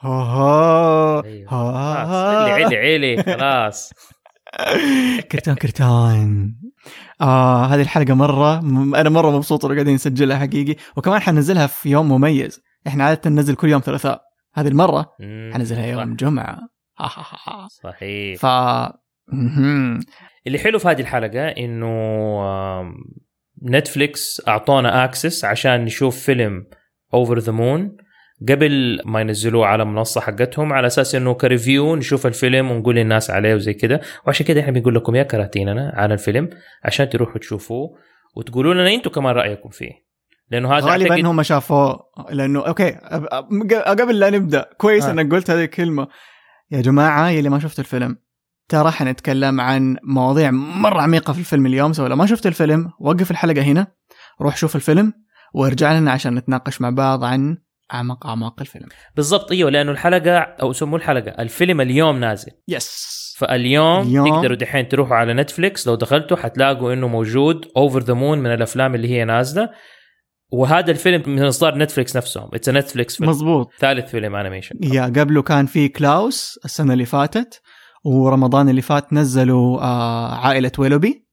ها ها أيوه. ها خلاص علي علي خلاص. كرتون كرتون. آه هذه الحلقة مرة م- أنا مرة مبسوط إنه قاعدين نسجلها حقيقي. وكمان حننزلها في يوم مميز. إحنا عادة ننزل كل يوم ثلاثاء. هذه المرة مم، حننزلها يوم ها ها ها ها. صحيح. ف. اللي حلو في هذه الحلقة إنه Netflix أعطونا access عشان نشوف فيلم Over the Moon قبل ما ينزلوه على المنصه حقتهم على أساس إنه ك review نشوف الفيلم ونقول للناس عليه وزي كده. وعشان كده إحنا بنقول لكم يا كراتيننا على الفيلم عشان تروحوا تشوفوه وتقولوا لنا أنتم كمان رأيكم فيه. لأنه هذا غالبا أعتقد- هم شافوه أب- أب- قبل لا نبدأ كويس آه. إنك قلت هذه الكلمة. يا جماعة يلي ما شفتوا الفيلم ترى حنتكلم عن مواضيع مرة عميقة في الفيلم اليوم so لو ما شفت الفيلم وقف الحلقة هنا روح شوف الفيلم وارجع لنا عشان نتناقش مع بعض عن أعمق أعماق الفيلم. بالضبط إيوه لأنه الحلقة أو سموا الحلقة الفيلم اليوم نازل. yes فاليوم اليوم- تقدروا دحين تروحوا على Netflix لو دخلتوا حتلاقوا إنه موجود Over the Moon من الأفلام اللي هي نازلة. وهذا الفيلم من إصدار Netflix نفسهم. it's Netflix film مظبوط ثالث فيلم انيميشن يا قبله كان في كلاوس السنة اللي فاتت ورمضان اللي فات نزلوا آه عائلة Willoughby.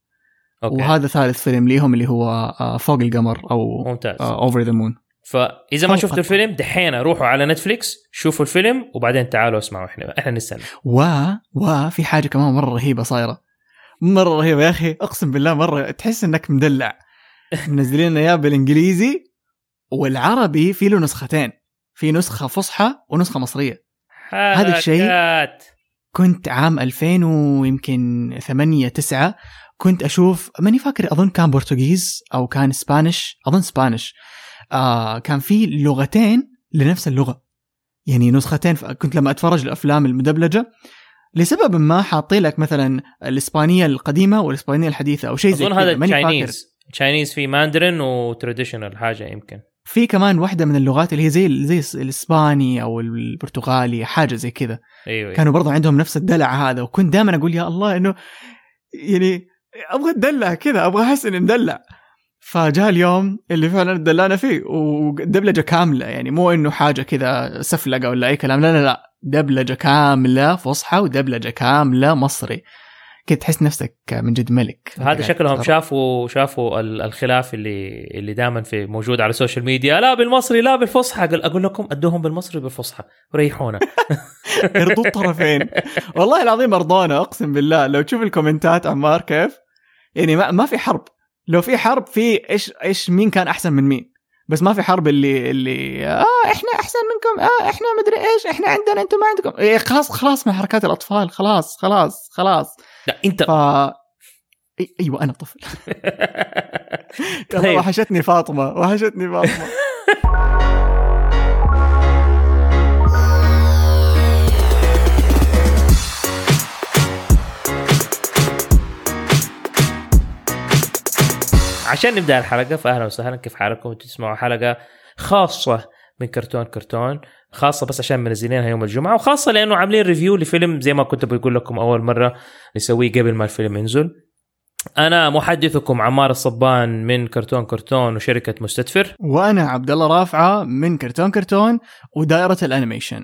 okay. وهذا ثالث فيلم ليهم اللي هو آه فوق القمر أو ممتاز. Over the Moon فإذا ما شفتوا. الفيلم دحين روحوا على Netflix شوفوا الفيلم وبعدين تعالوا اسمعوا إحنا إحنا نستنى و وفي حاجة كمان مرة رهيبة صايرة. مرة رهيبة يا أخي أقسم بالله مرة تحس إنك مدلع. منزلين لنا اياه بالإنجليزي والعربي في له نسختين. في نسخة فصحى ونسخة مصرية. هذا الشيء-. كنت عام 2000 ويمكن 8 9 كنت أشوف ماني فاكر أظن كان Portuguese أو كان Spanish أظن Spanish آه كان في لغتين لنفس اللغة. يعني نسختين كنت لما أتفرج الافلام المدبلجة لسبب ما حاطين لك مثلا الإسبانية القديمة والإسبانية الحديثة أو شيء زي أظن كذا. هذا Chinese Chinese في Mandarin و traditional حاجة يمكن. في كمان واحدة من اللغات اللي هي زي زي الإسباني أو البرتغالي حاجة زي كذا. أيوه أيوة. كانوا برضو عندهم نفس الدلع هذا وكنت دائما أقول يا الله إنه يعني أبغى أتدلع كذا أبغى أحس إني مدلع. فجاء اليوم اللي فعلا دلعنا فيه ودبلجة كاملة يعني مو إنه حاجة كذا سفلقة ولا أي كلام لا لا لا. دبلجة كاملة فصحى ودبلجة كاملة مصري. كنت تحس نفسك من جد ملك. هذا شكلهم شافوا شافوا ال- الخلاف اللي اللي دائما في موجود على ال social media لا بالمصري لا بالفصحى. أقول لكم أدوهم بالمصري بالفصحى وريحونا يرضوا الطرفين والله العظيم ارضونا أقسم بالله. لو تشوف الكومنتات عمار كيف؟ يعني ما, ما في حرب. لو في حرب في إيش إيش مين كان أحسن من مين؟ بس ما في حرب اللي اللي آه إحنا أحسن منكم آه إحنا مدري إيش إحنا عندنا أنتم ما عندكم. إيه خلاص خلاص من حركات الأطفال خلاص خلاص خلاص. لا انت ف أيوه أنا طفل. طيب. وحشتني فاطمة وحشتني فاطمة. عشان نبدأ الحلقة فاهلا وسهلا. كيف حالكم؟ تسمعوا حلقة خاصة من كرتون كرتون خاصة بس عشان منزلينها يوم الجمعة وخاصة لأنه عاملين review لفيلم زي ما كنت بقول لكم أول مرة نسويه قبل ما الفيلم ينزل. أنا محدثكم عمار الصبان من كرتون كرتون وشركة مستدفر. وأنا عبد الله رافعة من كرتون كرتون ودائرة الأنيميشن.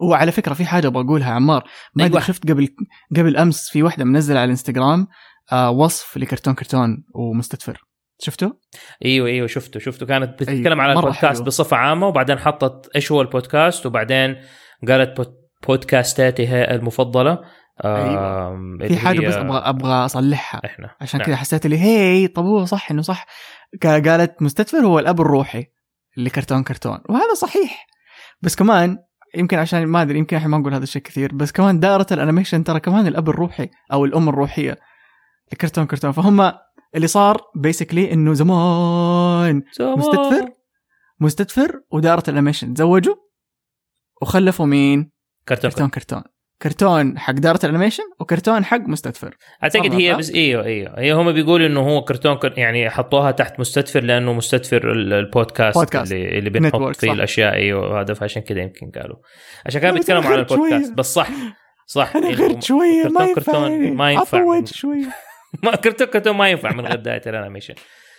وعلى فكرة في حاجة أبغى اقولها عمار ما أدري أيوة. شفت قبل قبل أمس في واحدة منزلة على الإنستغرام آه وصف لكرتون كرتون ومستدفر. شفته؟ إيوه إيوه شفته شفته كانت بتتكلم أيوة، على البودكاست حلو. بصفة عامة وبعدين حطت إيش هو البودكاست وبعدين قالت بود- بودكاستاتها المفضلة أيوة. في اللي حاجة هي بس أبغى أبغى أصلحها إحنا عشان نعم. كذا حسيت اللي هي طب هو صح إنه صح قالت مستدفر هو الأب الروحي لكرتون كرتون وهذا صحيح بس كمان يمكن عشان ما أدري يمكن إحنا ما نقول هذا الشيء كثير بس كمان دائرة الأنيميشن ترى كمان الأب الروحي أو الأم الروحية لكرتون كرتون فهم اللي صار basically إنه زمان. مستدفر؟ مستدفر ودائرة الانيميشن. تزوجوا؟ وخلفوا مين؟ كرتون. كرتون كرتون. كرتون حق دائرة الانيميشن وكرتون حق مستدفر. أعتقد هي؟ بس إيوه إيوه. هي هم بيقولوا إنه هو كرتون كر... يعني حطوها تحت مستدفر لأنه مستدفر ال- البودكاست بودكاست. اللي, اللي بنحط فيه صح. الأشياء. إيوه هذا فعشان كذا يمكن قالوا. عشان كانوا بيتكلموا على غرت شوية. البودكاست بس صح صح. أنا غرت شوية ما ينفع كرتون. ما ينفع شوية. كرتون كرتون ما ينفع من غير دائرة الانيميشن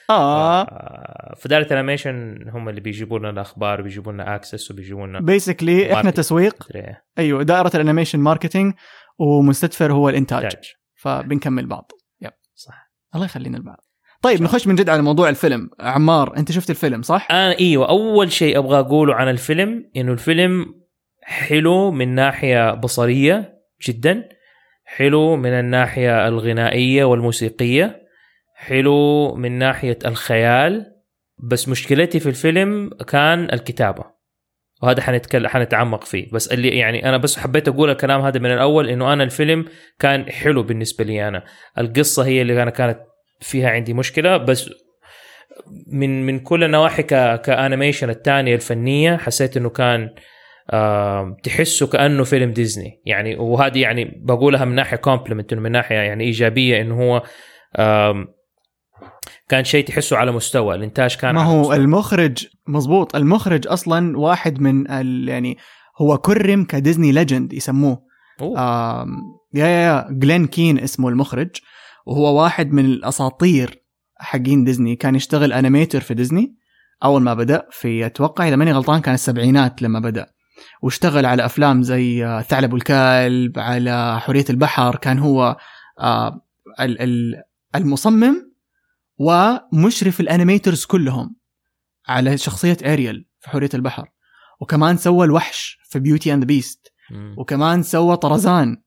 آه. آه، فدائرة الانيميشن هم اللي بيجيبوا لنا الأخبار بيجيبوا لنا access وبيجيبوا لنا basically إحنا. تسويق. إيه، أيوه دائرة الانيميشن marketing ومستدفر هو الإنتاج. إنتاج. فبنكمل بعض. yep. صح. الله يخلينا لبعض طيب نخش من جد على موضوع الفيلم. عمار أنت شفت الفيلم صح؟ أنا إيوه أول شيء أبغى أقوله عن الفيلم إنه الفيلم حلو من ناحية بصرية جدا. حلو من الناحية الغنائية والموسيقية حلو من ناحية الخيال بس مشكلتي في الفيلم كان الكتابة وهذا حنتكلم حنتعمق فيه. بس اللي يعني أنا بس حبيت أقول الكلام هذا من الأول إنه أنا الفيلم كان حلو بالنسبة لي أنا. القصة هي اللي أنا كانت فيها عندي مشكلة بس من من كل النواحي ك animation الناحية الفنية حسيت إنه كان تحسه كأنه فيلم ديزني. يعني وهذه يعني بقولها من ناحية compliment من ناحية يعني إيجابية إنه هو كان شيء تحسه على مستوى. الإنتاج كان ما هو. المخرج مزبوط المخرج أصلا واحد من ال يعني هو كرم ك Disney Legend يسموه. يا يا جلين كين اسمه المخرج. وهو واحد من الأساطير حقين ديزني. كان يشتغل animator في ديزني أول ما بدأ في أتوقع إذا ماني غلطان كان السبعينات لما بدأ. واشتغل على أفلام زي آه، ثعلب والكلب على حورية البحر. كان هو آه، ال- ال- المصمم ومشرف ال animators كلهم على شخصية اريل في حورية البحر. وكمان سوى الوحش في Beauty and the Beast. وكمان سوى طرزان.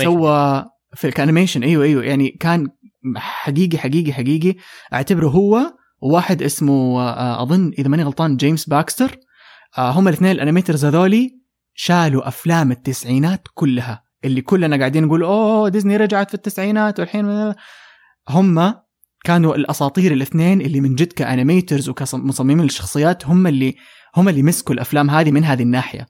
وسوى في ال animation أيوه أيوه. يعني كان حقيقي حقيقي حقيقي. أعتبره هو وواحد اسمه آه، أظن إذا ماني غلطان جيمس باكستر هم الاثنين ال animators هذولي شالوا أفلام التسعينات كلها اللي كلنا قاعدين نقول أوه ديزني رجعت في التسعينات والحين هم كانوا الأساطير الاثنين اللي من جد ك animators وكمصممين للشخصيات هم اللي هم اللي مسكوا الأفلام هذه من هذه الناحية.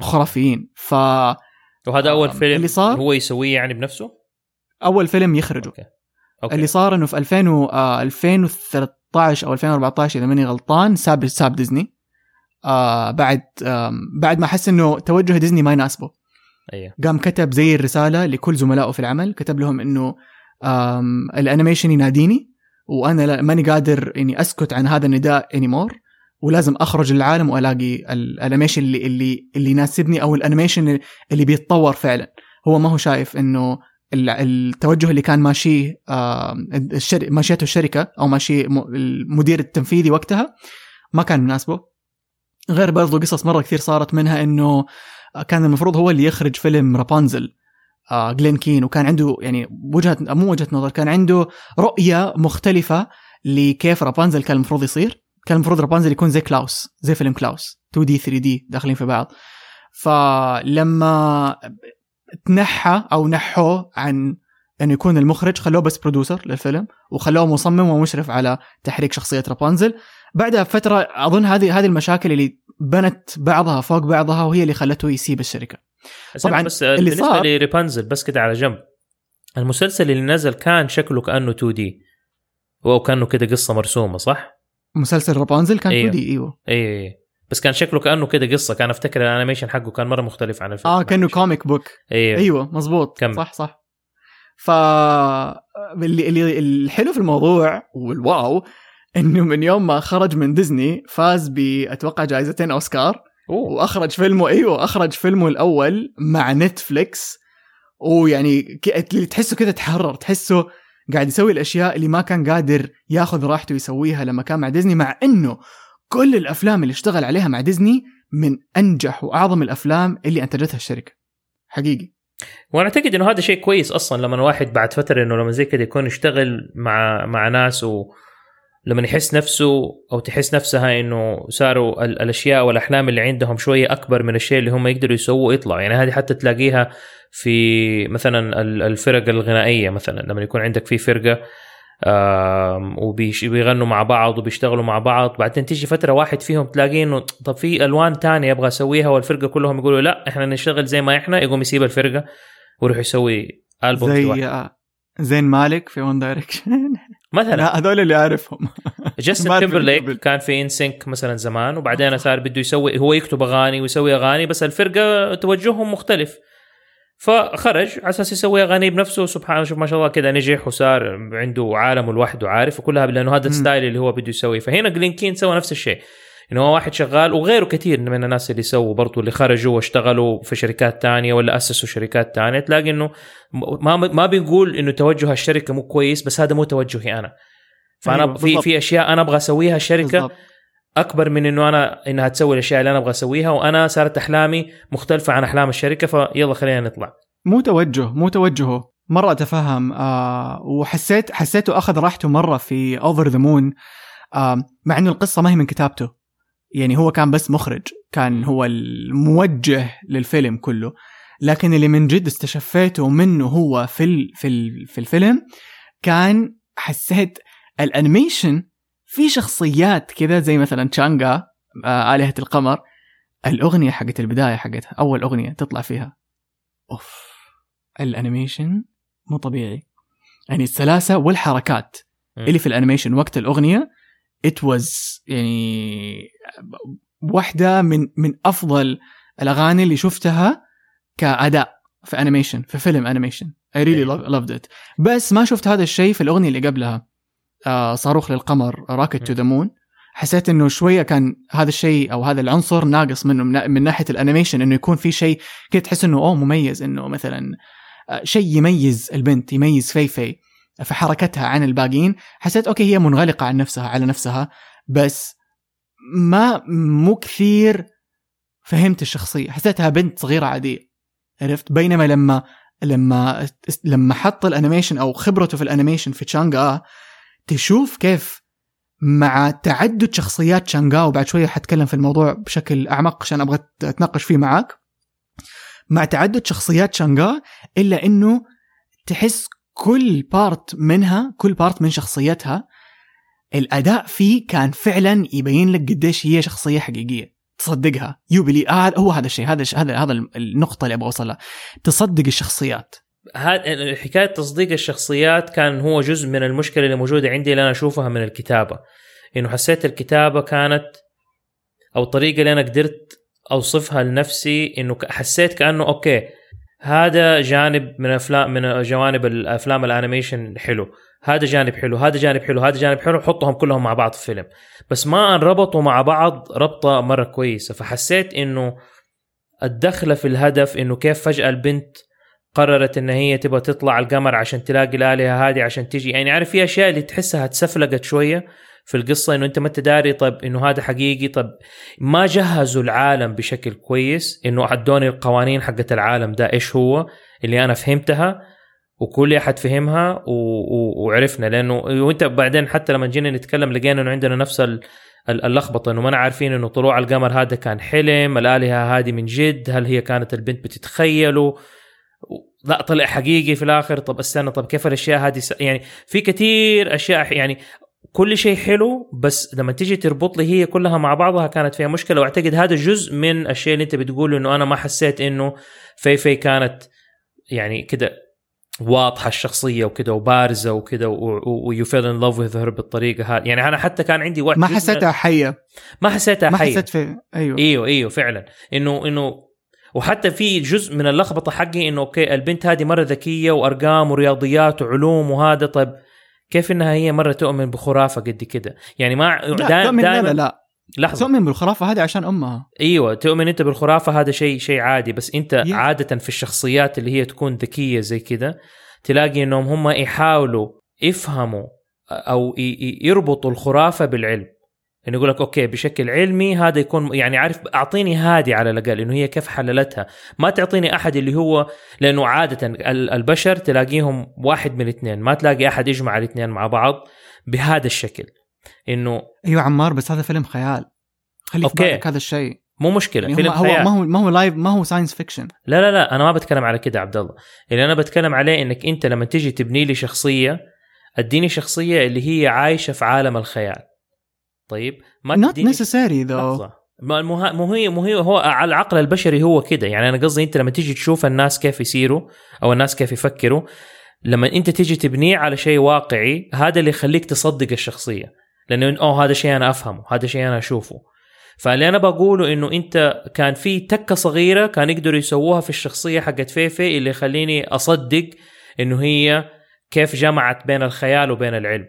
خرافيين. فأول وهذا أول آه، فيلم اللي صار- هو يسويه يعني بنفسه؟ فيلم يخرجه. Okay. Okay. اللي صار إنه في 2000 و- آه، 2013 أو 2014 إذا ماني غلطان ساب ساب ديزني. آه بعد بعد ما حس إنه توجه ديزني ما يناسبه. أيوه. قام كتب زي الرسالة لكل زملائه في العمل كتب لهم إنه ال animation يناديني وأنا ماني قادر إني أسكت عن هذا النداء anymore ولازم أخرج للعالم وألاقي ال animation اللي اللي اللي يناسبني أو ال animation اللي بيتطور فعلا. هو ما هو شايف إنه ال- التوجه اللي كان ماشيه. ماشيته الشركة أو ماشي المدير التنفيذي وقتها ما كان مناسبه. غير برضو قصص مرة كثير صارت منها إنه كان المفروض هو اللي يخرج فيلم رابنزل آه جلين كين وكان عنده يعني وجهة مو وجهة نظر كان عنده رؤية مختلفة لكيف رابنزل كان المفروض يصير. كان المفروض رابنزل يكون زي كلاوس زي فيلم كلاوس 2 دي 3 دي داخلين في بعض. فلما تنحى أو نحوه عن إنه يكون المخرج خلوه بس برودوسر للفيلم وخلوه مصمم ومشرف على تحريك شخصية رابنزل بعدها بفتره أظن هذه هذه المشاكل اللي بنت بعضها فوق بعضها وهي اللي خلته يسيب الشركة. بس طبعاً بس اللي بالنسبة صار- لرابنزل بس كده على جنب. المسلسل اللي نزل كان شكله كأنه 2D وكانه كده قصة مرسومة صح؟ مسلسل رابنزل كان أيوه. 2D إيوه. اي اي بس كان شكله كأنه كده قصة. كان أفتكر ال animation حقه كان مرة مختلف عن الفيلم. آه كأنه comic book أيوه إيوه مزبوط كمل. صح صح. ف اللي الحلو في الموضوع وال wow إنه من يوم ما خرج من ديزني فاز باتوقع جائزتين أوسكار. أوه. وأخرج فيلمه أيوه أخرج فيلمه الأول مع نتفليكس. ويعني تحسه كده تحرر تحسه قاعد يسوي الأشياء اللي ما كان قادر ياخذ راحته يسويها لما كان مع ديزني مع إنه كل الأفلام اللي اشتغل عليها مع ديزني من أنجح وأعظم الأفلام اللي أنتجتها الشركة. حقيقي. وأنا أعتقد إنه هذا شيء كويس أصلا لما الواحد بعد فترة إنه لما زي كده يكون يشتغل مع مع ناس و لما يحس نفسه أو تحس نفسها إنه صاروا ال- الأشياء والأحلام اللي عندهم شوية أكبر من الشيء اللي هم يقدروا يسووه يطلع. يعني هذه حتى تلاقيها في مثلا ال- الفرق الغنائية مثلا. لما يكون عندك في فرقة وبيغنوا مع بعض وبيشتغلوا مع بعض بعدين تيجي فترة واحد فيهم تلاقيه إنه طب في ألوان تانية يبغى اسويها والفرقة كلهم يقولوا لا إحنا نشتغل زي ما إحنا يقوم يسيب الفرقة ويروح يسوي ألبوم زي. آه، زين مالك في One Direction مثلا. لا هذول اللي أعرفهم. جاستن تيمبرليك. كان في NSYNC مثلا زمان وبعدين صار بده يسوي هو يكتب أغاني ويسوي أغاني بس الفرقة توجههم مختلف. فخرج على أساس يسوي أغاني بنفسه سبحان شوف ما شاء الله كذا نجح وصار عنده عالمه لوحده عارف وكلها لأنه هذا. ال style اللي هو بده يسويه. فهنا جلين كين سوى نفس الشيء. إنه هو واحد شغال وغيره كثير من الناس اللي سووا برضو اللي خرجوا واشتغلوا في شركات تانية ولا أسسوا شركات تانية. تلاقي إنه ما ما بنقول إنه توجه الشركة مو كويس بس هذا مو توجهي أنا. فأنا أيوة، في بالضبط. في أشياء أنا أبغى أسويها الشركة بالضبط. أكبر من إنه أنا إنها تسوي الأشياء اللي أنا أبغى أسويها وأنا صارت أحلامي مختلفة عن أحلام الشركة فيلا خلينا نطلع. مو توجه مو توجهه. مرة أتفهم آه وحسيت حسيته أخذ راحته مرة في Over the Moon آه مع إنه القصة ما هي من كتابته. يعني هو كان بس مخرج كان هو الموجه للفيلم كله. لكن اللي من جد استشفيته منه هو في ال في ال في الفيلم كان حسيت الانيميشن في شخصيات كذا زي مثلا تشانغا آه آلهة القمر. الأغنية حقت البداية حقتها أول أغنية تطلع فيها. أوف الأنيميشن مو طبيعي. يعني السلاسة والحركات. اللي في الأنيميشن وقت الأغنية it was يعني واحدة من من أفضل الأغاني اللي شفتها كأداء في أنيميشن في فيلم really إيه. love- loved it. بس ما شفت هذا الشيء في الأغنية اللي قبلها. آه صاروخ للقمر Rocket to the Moon حسيت إنه شوية كان هذا الشيء أو هذا العنصر ناقص منه من, من ناحية الانيميشن إنه يكون في شيء كده تحس إنه أوه مميز إنه مثلا آه، شيء يميز البنت يميز فيفي. في حركتها عن الباقيين حسيت أوكي هي منغلقة عن نفسها على نفسها. بس ما مو كثير فهمت الشخصية. حسيتها بنت صغيرة عادية. عرفت؟ بينما لما لما لما حط الانيميشن أو خبرته في الانيميشن في تشانغا تشوف كيف مع تعدد شخصيات شانغا وبعد شوية حتكلم في الموضوع بشكل أعمق عشان أبغى أتناقش فيه معاك مع تعدد شخصيات شانغا إلا إنه تحس كل part منها كل part من شخصيتها الأداء فيه كان فعلا يبين لك قديش هي شخصية حقيقية. تصدقها. you believe آه هو هذا الشيء هذا هذا هذا النقطة اللي أبغى اوصلها تصدق الشخصيات. هذا حكاية تصديق الشخصيات كان هو جزء من المشكلة اللي موجودة عندي اللي أنا أشوفها من الكتابة. إنه حسيت الكتابة كانت أو الطريقة اللي أنا قدرت أوصفها لنفسي إنه حسيت كأنه أوكي هذا جانب من افلام من جوانب الأفلام الأنيميشن حلو. هذا جانب حلو هذا جانب حلو هذا جانب حلو حطهم كلهم مع بعض في فيلم. بس ما انربطوا مع بعض ربطة مرة كويسة. فحسيت إنه الدخلة في الهدف إنه كيف فجأة البنت قررت إن هي تبغى تطلع القمر عشان تلاقي الآلهة هذه عشان تجي. يعني عارف في أشياء اللي تحسها تسفلقت شوية في القصة إنه أنت ما أنت داري طب إنه هذا حقيقي. طب ما جهزوا العالم بشكل كويس إنه ادوني القوانين حقت العالم ده إيش هو اللي أنا فهمتها. وكل أحد فهمها و... و... وعرفنا. لأنه وإنت بعدين حتى لما جينا نتكلم لقينا إنه عندنا نفس ال... ال- اللخبطة إنه ما عارفين إنه طلوع القمر هذا كان حلم الآلهة هذه من جد هل هي كانت البنت بتتخيله؟ لا طلع حقيقي في الآخر. طب استنى طب كيف الأشياء هذه س... يعني في كثير أشياء يعني كل شيء حلو بس لما تيجي تربط لي هي كلها مع بعضها كانت فيها مشكلة. وأعتقد هذا جزء من الشيء اللي أنت بتقوله إنه أنا ما حسيت إنه في في كانت يعني كده واضحة الشخصية وكده وبارزة وكده و you fell in love with her بالطريقة هذه. يعني أنا حتى كان عندي وقت ما حسيتها حية. ما حسيتها ما حية. حسيت في أيوه. إيوه إيوه فعلا. انه إنه وحتى في جزء من اللخبطة حقي إنه أوكي البنت هذه مرة ذكية وأرقام ورياضيات وعلوم وهذا طيب كيف إنها هي مرة تؤمن بخرافة قد كده؟ يعني ما لا دا- تؤمن لا دايما لا لا. لحظة. تؤمن بالخرافة هذه عشان أمها. إيوه تؤمن أنت بالخرافة هذا شيء شيء عادي بس أنت Yeah. عادة في الشخصيات اللي هي تكون ذكية زي كده تلاقي إنهم هم يحاولوا يفهموا أو يربطوا الخرافة بالعلم. إنه يقول لك أوكي بشكل علمي هذا يكون يعني عارف أعطيني هذه على الأقل إنه هي كيف حللتها. ما تعطيني أحد اللي هو لأنه عادة ال- البشر تلاقيهم واحد من الاثنين. ما تلاقي أحد يجمع الاثنين مع بعض بهذا الشكل. إنه أيوه عمار بس هذا فيلم خيال. خلي في أوكي. بالك هذا الشيء. مو مشكلة يعني فيلم هو, خيال. ما هو ما هو life ما هو science fiction لا لا لا أنا ما بتكلم على كده عبد الله. اللي أنا بتكلم عليه إنك أنت لما تيجي تبني لي شخصية أديني شخصية اللي هي عايشة في عالم الخيال. طيب؟ ما not necessary though. ما مو ه- مو هي مو هي هو على العقل البشري هو كده. يعني أنا قصدي أنت لما تيجي تشوف الناس كيف يسيروا أو الناس كيف يفكروا لما أنت تيجي تبنيه على شيء واقعي هذا اللي يخليك تصدق الشخصية. لأنه أوه هذا شيء أنا أفهمه هذا شيء أنا أشوفه. فاللي أنا بقوله إنه أنت كان في تكة صغيرة كان يقدروا يسووها في الشخصية حقت فيفي اللي يخليني أصدق إنه هي كيف جمعت بين الخيال وبين العلم.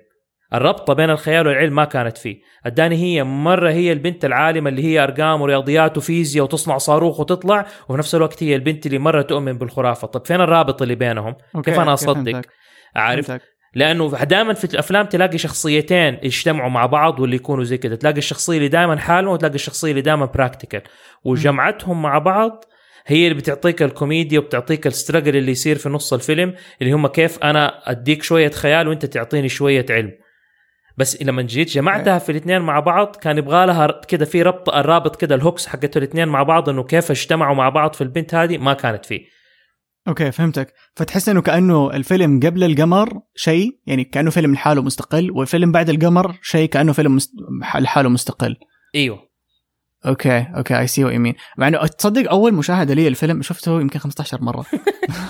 الربطة بين الخيال والعلم ما كانت فيه. اداني هي مرة هي البنت العالمة اللي هي أرقام ورياضيات وفيزياء وتصنع صاروخ وتطلع وفي نفس الوقت هي البنت اللي مرة تؤمن بالخرافة. طب فين الرابط اللي بينهم؟ أوكي، كيف أنا أوكي، أصدق؟ فهمتك، عارف؟ فهمتك. لأنه دائما في الأفلام تلاقي شخصيتين يجتمعوا مع بعض واللي يكونوا زي كده. تلاقي الشخصية اللي دائما حالم وتلاقي الشخصية اللي دائما practical وجمعتهم مع بعض هي اللي بتعطيك الكوميديا وبتعطيك ال struggle اللي يصير في نص الفيلم اللي هم كيف أنا أديك شوية خيال وأنت تعطيني شوية علم. بس لما جيت جمعتها في الاثنين مع بعض كان يبغى لها كده في ربط الرابط كده ال hooks حقته الاثنين مع بعض إنه كيف اجتمعوا مع بعض في البنت هذه ما كانت فيه. أوكي فهمتك. فتحس إنه كأنه الفيلم قبل القمر شيء يعني كأنه فيلم لحاله مستقل والفيلم بعد القمر شيء كأنه فيلم مست... لحاله مستقل. إيوه. أوكي أوكي I see يمين مع إنه تصدق أول مشاهدة لي الفيلم شفته يمكن 15 مرة.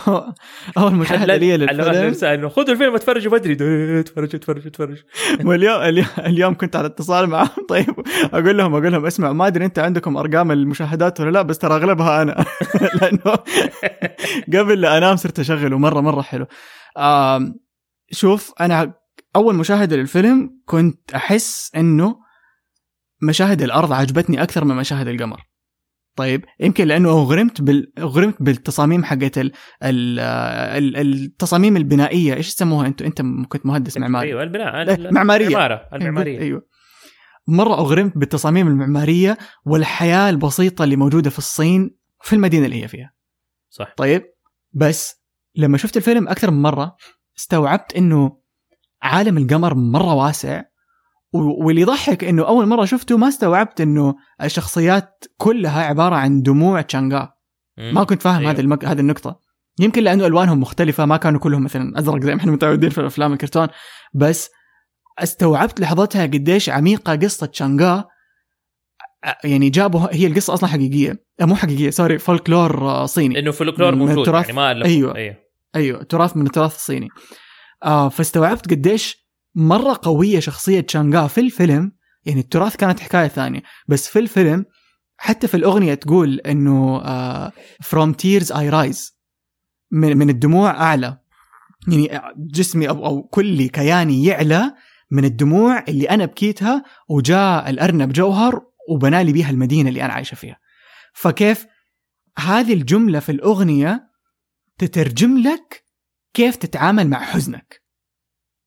أول مشاهدة لي للفيلم. إنه خذوا الفيلم اتفرجوا بدري اتفرجوا اتفرجوا اتفرجوا واليوم اليوم- كنت على اتصال معهم طيب أقول لهم أقول لهم اسمع ما أدري أنت عندكم أرقام المشاهدات ولا لا بس ترى أغلبها أنا. لأنه قبل لا أنام صرت اشغله مره مرة حلو. شوف أنا أول مشاهدة للفيلم كنت أحس إنه مشاهد الأرض عجبتني أكثر من مشاهد القمر. طيب يمكن لأنه اغرمت بال... اغرمت بالتصاميم حقت ال... ال... ال... التصاميم البنائية. إيش يسموها؟ أنتم أنت كنت مهندس معماري. أيوه البناء إيه، معمارية. المعمارة المعمارية. أيوه. مرة أغرمت بالتصاميم المعمارية والحياة البسيطة اللي موجودة في الصين في المدينة اللي هي فيها. صح. طيب بس لما شفت الفيلم أكثر من مرة استوعبت إنه عالم القمر مرة واسع واللي يضحك إنه أول مرة شفته ما استوعبت إنه الشخصيات كلها عبارة عن دموع تشانغا. ما كنت فاهم أيوه. هذه المك... هذه النقطة يمكن لأنه ألوانهم مختلفة ما كانوا كلهم مثلا أزرق زي ما إحنا متعودين في الأفلام الكرتون بس استوعبت لحظتها قديش عميقة قصة شانغا أ- يعني جابوا هي القصة أصلا حقيقية أه، مو حقيقية sorry فولكلور صيني إنه فولكلور موجود. يعني ما ألف- أيوه. أيوه أيوه تراث من التراث الصيني آه فاستوعبت قديش مرة قوية شخصية شانغا في الفيلم يعني التراث كانت حكاية ثانية بس في الفيلم حتى في الأغنية تقول آه from tears I rise من, من الدموع أعلى. يعني جسمي أو, أو كل كياني يعلى من الدموع اللي أنا بكيتها وجاء الأرنب جوهر وبنالي بيها المدينة اللي أنا عايشة فيها. فكيف هذه الجملة في الأغنية تترجم لك كيف تتعامل مع حزنك.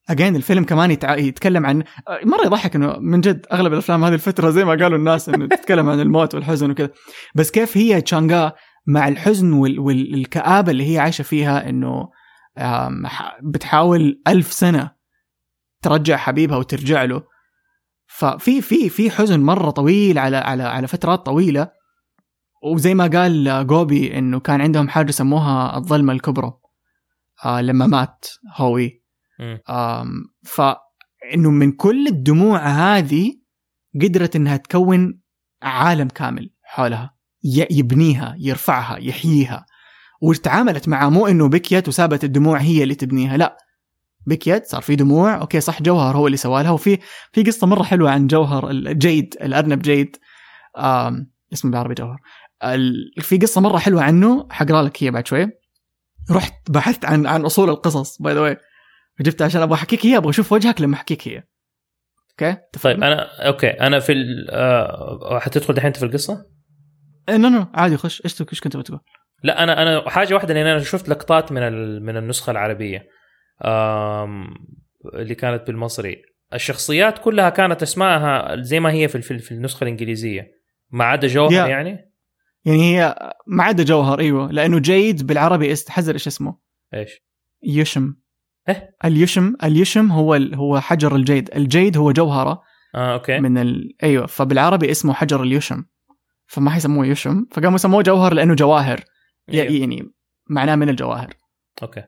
اجين الفيلم كمان يتع... يتكلم عن مرة يضحك إنه من جد أغلب الأفلام هذه الفترة زي ما قالوا الناس إنه تتكلم عن الموت والحزن وكذا. بس كيف هي تشانغا مع الحزن وال... والكآبه اللي هي عايشة فيها إنه بتحاول ألف سنة ترجع حبيبها وترجع له. ففي في في حزن مرة طويل على على على فترات طويلة. وزي ما قال جوبي إنه كان عندهم حاجة سموها الظلمة الكبرى. آه لما مات هوي. فانه من كل الدموع هذه قدرت إنها تكون عالم كامل حولها يبنيها يرفعها يحييها. وتعاملت معه مو إنه بكيت وسابت الدموع هي اللي تبنيها لا. بكيت صار في دموع أوكي صح جوهر هو اللي سوالها وفي في قصة مرة حلوة عن جوهر الجيد الأرنب جيد. اسمه بالعربي جوهر. في قصة مرة حلوة عنه حقرا لك هي بعد شوي. رحت بحثت عن عن أصول القصص by the واي جبت عشان أبغى أحكيك إياها أبغى أشوف وجهك لما أحكيك هي okay؟ طيب أنا okay أنا في ال- آه، حتدخل دحين أنت في القصة؟ إيه، no no عادي خش إيش إيش كنت بتقول؟ لا أنا أنا حاجة واحدة لأن أنا شفت لقطات من ال- من النسخة العربية آم، اللي كانت بالمصري. الشخصيات كلها كانت أسمائها زي ما هي في في النسخة الإنجليزية. ما عدا جوهر يا. يعني؟ يعني هي ما عدا جوهر أيوه لأنه Jade بالعربي است حزر إيش اسمه؟ إيش؟ يشم. إيه؟ اليشم اليشم هو ال... هو حجر ال jade. ال jade هو جوهرة آه okay. من ال... أيوه. فبالعربي اسمه حجر اليشم. فما حيسموه يشم. فقاموا سموه جوهر لأنه جواهر. أيوه. يعني معناه من الجواهر. أوكي.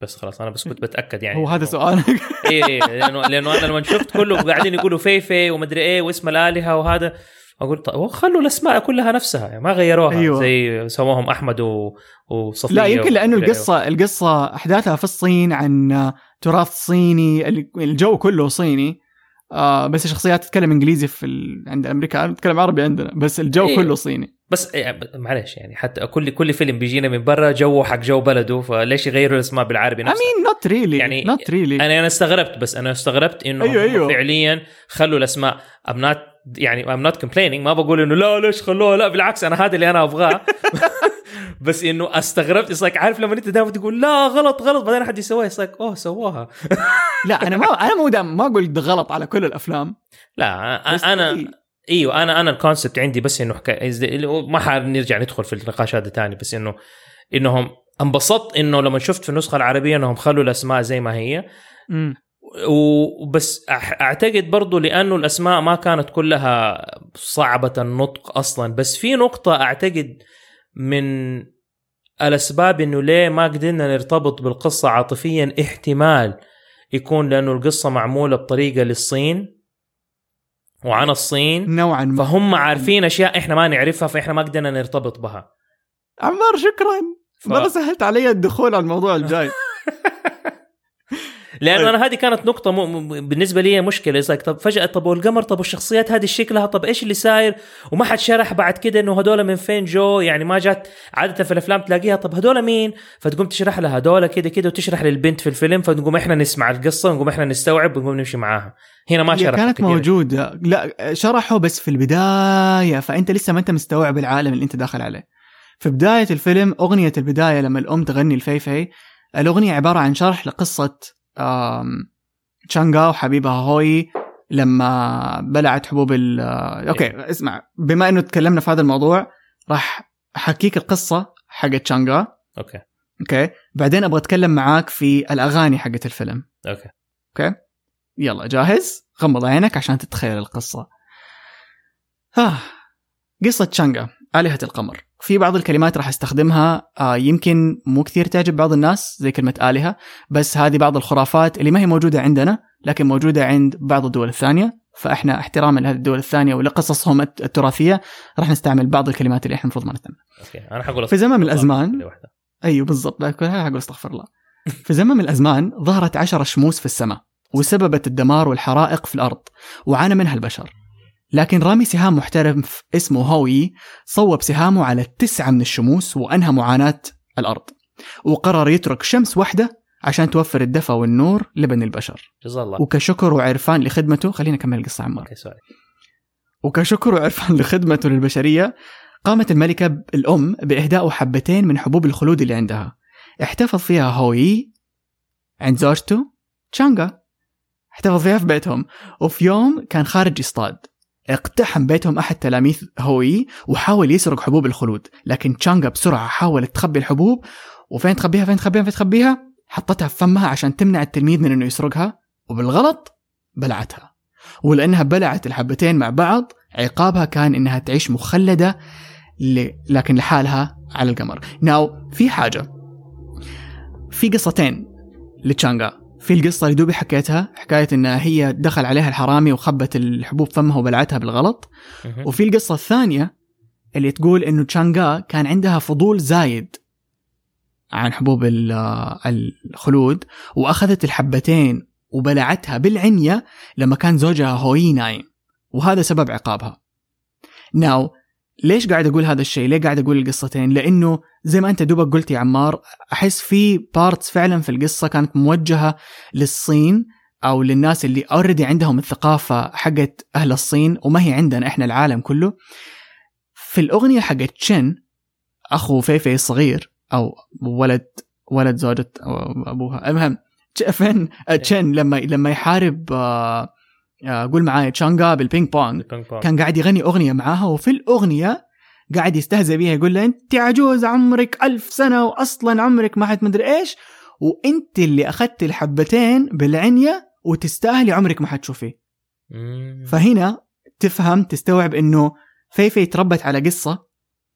بس خلاص أنا بس كنت بتأكد يعني. هو هذا سؤالك. اي اي لأنه لأنه أنا لما شفت كله قاعدين يقولوا فيفي ومدري إيه واسم الآلهة وهذا. أقول طيب خلوا الأسماء كلها نفسها يعني ما غيروها أيوة. زي سموهم أحمد و... وصفية لا يمكن لأنه ومدري إيه. القصة القصة أحداثها في الصين عن تراث صيني الجو كله صيني آه بس الشخصيات تتكلم إنجليزي في ال... عند الامريكان تتكلم عربي عندنا بس الجو إيه. كله صيني بس يعني معلش يعني حتى كل كل فيلم بيجينا من برا جو حق جو بلده فليش يغيروا الأسماء بالعربي I نفسها mean not really يعني not really أنا أنا استغربت بس أنا استغربت إنه أيوه، أيوه. فعليا خلوا الأسماء I'm not يعني I'm not complaining ما بقول إنه لا ليش خلوها لا بالعكس أنا هذا اللي أنا أبغاه بس إنه استغربت it's like عارف لما أنت دائما تقول لا غلط غلط بعدين أحد يسويها it's like أوه سواها لا أنا ما أنا مو دام ما أقول ده غلط على كل الأفلام لا أنا إيه. إيوه أنا أنا الكونسبت عندي بس إنه. ما حنرجع ندخل في النقاش هذا تاني بس إنه إنهم انبسطت إنه لما شفت في النسخة العربية إنهم خلوا الأسماء زي ما هي. وبس أعتقد برضو لأنه الأسماء ما كانت كلها صعبة النطق أصلا. بس في نقطة أعتقد من الأسباب إنه ليه ما قدرنا نرتبط بالقصة عاطفيا احتمال يكون لأنه القصة معمولة بطريقة للصين وعن الصين. نوعا ما. فهم عارفين أشياء إحنا ما نعرفها فإحنا ما قدرنا نرتبط بها. عمار شكرا. ف- مرة سهلت علي الدخول على الموضوع الجاي. لأنه طيب. أنا هذه كانت نقطة م... بالنسبة لي مشكلة. طب فجأة طب والقمر طب والشخصيات هذه شكلها طب إيش اللي صاير؟ وما حد شرح بعد كده إنه هدول من فين جو. يعني ما جات عادة في الأفلام تلاقيها طب هدول مين؟ فتقوم تشرح لها هدول كده كده وتشرح للبنت في الفيلم فنقوم إحنا نسمع القصة ونقوم إحنا نستوعب ونقوم نمشي معاها. هنا ما شرح كانت. موجودة. لا شرحوا بس في البداية فأنت لسه ما أنت مستوعب العالم اللي أنت داخل عليه. في بداية الفيلم أغنية البداية لما الأم تغني الفيفي الأغنية عبارة عن شرح لقصة آم، تشانغا وحبيبها هوي لما بلعت حبوب ال آه، okay اسمع بما إنه تكلمنا في هذا الموضوع راح أحكيك القصة حقت تشانغا okay. okay؟ بعدين أبغى أتكلم معاك في الأغاني حقت الفيلم. okay. يلا جاهز؟ غمض عينك عشان تتخيل القصة. آه. قصة تشانغا آلهة القمر. في بعض الكلمات راح أستخدمها آه يمكن مو كثير تعجب بعض الناس زي كلمة آلهة بس هذه بعض الخرافات اللي ما هي موجودة عندنا لكن موجودة عند بعض الدول الثانية. فإحنا احتراما لهذه الدول الثانية ولقصصهم الت- التراثية راح نستعمل بعض الكلمات اللي إحنا المفروض ما نستعملها. أوكي أنا حقول في زمن من واحدة. أيوه بالضبط. حقول أستغفر الله. في زمن من الأزمان ظهرت عشرة شموس في السماء وسببت الدمار والحرائق في الأرض وعانى منها البشر. لكن رامي سهام محترف اسمه هوي صوب سهامه على التسعة من الشموس وأنهى معاناة الأرض. وقرر يترك شمس واحدة عشان توفر الدفى والنور لبني البشر. جزاه الله. وكشكر وعرفان لخدمته. خلينا نكمل القصة عمار وكشكر وعرفان لخدمته للبشرية قامت الملكة الأم بإهداء حبتين من حبوب الخلود اللي عندها. احتفظ فيها هوي عند زوجته تشانغا. احتفظ فيها في بيتهم. وفي يوم كان خارج يصطاد اقتحم بيتهم أحد تلاميذ هوي وحاول يسرق حبوب الخلود لكن تشانغا بسرعة حاولت تخبي الحبوب وفين تخبيها؟ فين تخبيها؟ فين تخبيها؟ حطتها في فمها عشان تمنع التلميذ من إنه يسرقها وبالغلط بلعتها. ولأنها بلعت الحبتين مع بعض عقابها كان إنها تعيش مخلدة ل... لكن لحالها على القمر. ناو في حاجة. في قصتين لتشانغا. في القصة اللي دوبي حكيتها حكاية انها هي دخل عليها الحرامي وخبت الحبوب فمها وبلعتها بالغلط. وفي القصة الثانية اللي تقول إنه تشانغا كان عندها فضول زايد عن حبوب ال- الخلود وأخذت الحبتين وبلعتها بالعنية لما كان زوجها هوي نايم وهذا سبب عقابها. now ليش قاعد أقول هذا الشيء؟ ليه قاعد أقول القصتين؟ لأنه زي ما أنت دوبك قلت يا عمار أحس في parts فعلا في القصة كانت موجهة للصين أو للناس اللي already عندهم الثقافة حقت أهل الصين وما هي عندنا إحنا العالم كله. في الأغنية حقت تشين أخو فيفي الصغير أو ولد ولد زوجة أبوها المهم تش- فين تشين لما لما يحارب آه، قول معايا تشانغا بالبينج بونج. كان قاعد يغني أغنية معاها وفي الأغنية قاعد يستهزئ بيها يقول لها أنت عجوز عمرك ألف سنة واصلا عمرك ما حتمدري إيش وأنت اللي أخذت الحبتين بالعنية وتستاهلي عمرك ما حتشوفيه. فهنا تفهم تستوعب إنه فيفي تربت على قصة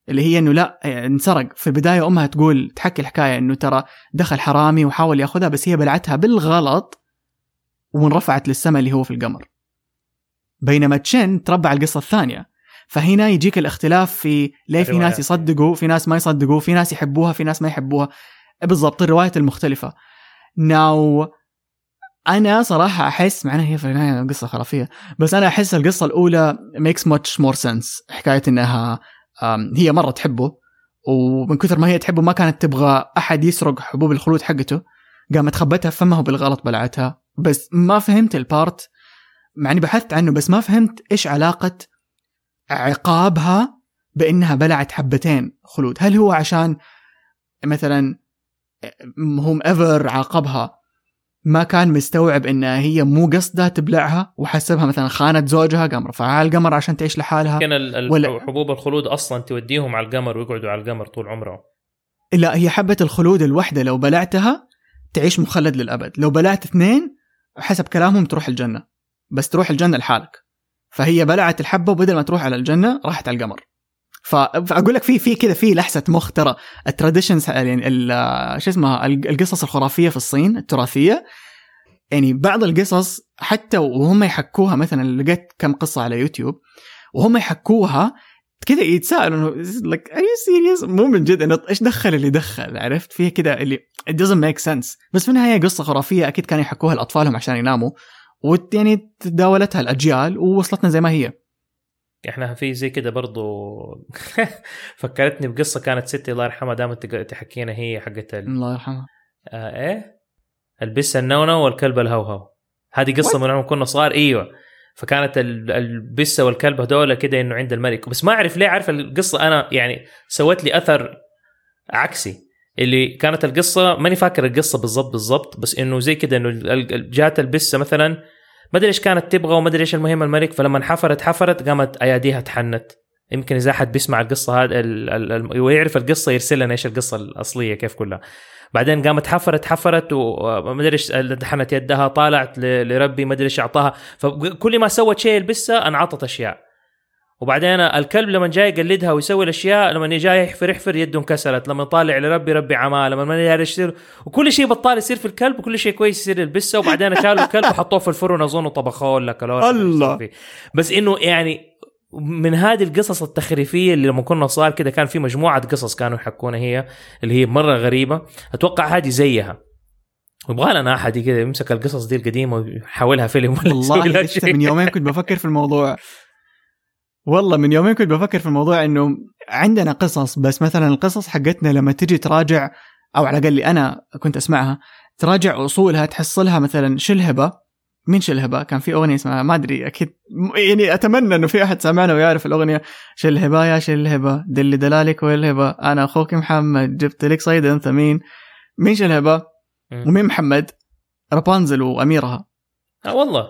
اللي هي إنه لا انسرق في البداية أمها تقول تحكي الحكاية إنه ترى دخل حرامي وحاول يأخذها بس هي بلعتها بالغلط وانرفعت للسماء اللي هو في القمر بينما تشين تربى على القصة الثانية. فهنا يجيك الاختلاف في ليه في ناس الروايات. يصدقوا في ناس ما يصدقوا في ناس يحبوها في ناس ما يحبوها. بالضبط الروايات المختلفة. now أنا صراحة أحس مع هي في النهاية قصة خرافية بس أنا أحس القصة الأولى makes much more sense حكاية إنها هي مرة تحبه ومن كثر ما هي تحبه ما كانت تبغى أحد يسرق حبوب الخلود حقته. قامت خبتها في فمها وبالغلط بلعتها. بس ما فهمت ال part مع إني بحثت عنه بس ما فهمت إيش علاقة عقابها بإنها بلعت حبتين خلود. هل هو عشان مثلا هم ايفر عاقبها ما كان مستوعب انها هي مو قصدها تبلعها وحسبها مثلا خانت زوجها قام رفعها على القمر عشان تعيش لحالها؟ كان ولا- حبوب الخلود أصلا توديهم على القمر ويقعدوا على القمر طول عمرهم لا هي حبة الخلود الوحدة لو بلعتها تعيش مخلد للأبد. لو بلعت اثنين حسب كلامهم تروح الجنة. بس تروح الجنة لحالك. فهي بلعت الحبة وبدل ما تروح على الجنة راحت على القمر. فأقول لك في في كذا في لحسة مخ ترى ال traditions يعني شو اسمها ال- القصص الخرافية في الصين التراثية. يعني بعض القصص حتى وهم يحكوها مثلا لقيت كم قصة على يوتيوب وهم يحكوها كذا يتساءلوا انه like are you serious? مو من جد إنه إيش دخل اللي دخل عرفت؟ فيها كذا اللي it doesn't make sense. بس في النهاية قصة خرافية أكيد كانوا يحكوها لأطفالهم عشان يناموا. ويعني تداولتها الأجيال ووصلتنا زي ما هي. إحنا في زي كده برضو فكرتني بقصة كانت ستي الله يرحمها دائما تحكينا هي حقت ال... الله يرحمه آه إيه؟ البسه النونو والكلب الهوهو. هذه قصة What? من يوم كنا صغار إيوه. فكانت ال- البسة والكلب هذول كده إنه عند الملك. بس ما أعرف ليه عارف القصة. أنا يعني سوت لي أثر عكسي. اللي كانت القصة ماني فاكر القصة بالضبط بالضبط بس إنه زي كده إنه جات البسة مثلا ما أدري إيش كانت تبغى وما أدري إيش المهم الملك فلما حفرت حفرت قامت أياديها تحنت. يمكن إذا أحد بيسمع القصة هذا ويعرف القصة يرسل لنا إيش القصة الأصلية كيف كلها. بعدين قامت حفرت حفرت وما أدري إيش دحنت يدها طالعت لربي ما أدري إيش أعطاها. فكل ما سوت شيء البسة أنعطت أشياء. وبعدين الكلب لما جاي يقلدها ويسوي الأشياء لما جاي يحفر يحفر يده انكسرت لما طالع لربي ربي عماه لما ما يصير وكل شيء بطال يصير في الكلب وكل شيء كويس يصير البسه وبعدين شالوا الكلب وحطوه في الفرن اظن طبخوه ولا كلوه. الله. بس إنه يعني من هذه القصص التخريفية اللي لما كنا صغار كده كان في مجموعة قصص كانوا يحكونها هي اللي هي مرة غريبة. أتوقع هذه زيها. يبغى لنا أحد كده يمسك القصص دي القديمة ويحولها فيلم ولا والله لسه. من يومين كنت بفكر في الموضوع. والله من يومين كنت بفكر في الموضوع إنه عندنا قصص بس مثلا القصص حقتنا لما تجي تراجع أو على الأقل أنا كنت أسمعها تراجع أصولها تحصلها مثلا شلهبة مين شلهبة؟ كان في أغنية اسمها ما أدري أكيد يعني أتمنى إنه في أحد سامعنا ويعرف الأغنية شلهبة يا شلهبة دل دلالك والهبة أنا أخوك محمد جبت لك صيدا ثمين مين شلهبة؟ مم. ومين محمد؟ رابنزل وأميرها آه والله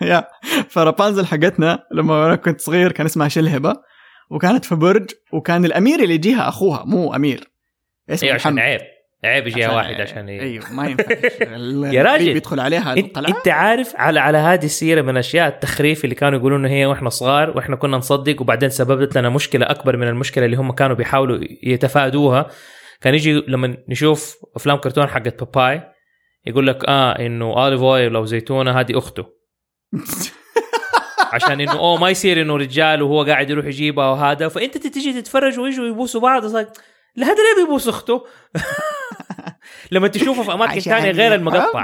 يا. فرابنزل حقتنا لما أنا كنت صغير كان اسمها شلهبة وكانت في برج وكان الأمير اللي يجيها أخوها مو أمير. اسمه أيوه عشان عيب. عيب يجيها واحد عشان ي... أيوه ما ينفع. يا راجل. بيدخل عليها انت, القلعة. أنت عارف على على هذه السيرة من أشياء التخريف اللي كانوا يقولون هي وإحنا صغار وإحنا كنا نصدق وبعدين سببت لنا مشكلة أكبر من المشكلة اللي هم كانوا بيحاولوا يتفادوها. كان يجي لما نشوف أفلام كرتون حقت باباي يقول لك آه إنه Olive Oyl أو زيتونة هذه أخته. عشان إنه أوه ما يصير إنه رجال وهو قاعد يروح يجيبها وهذا فأنت تجي تتفرج ويجوا يبوسوا بعض لا هذا ليه بيبوس أخته؟ لما تشوفه في أماكن ثانية غير المقطع.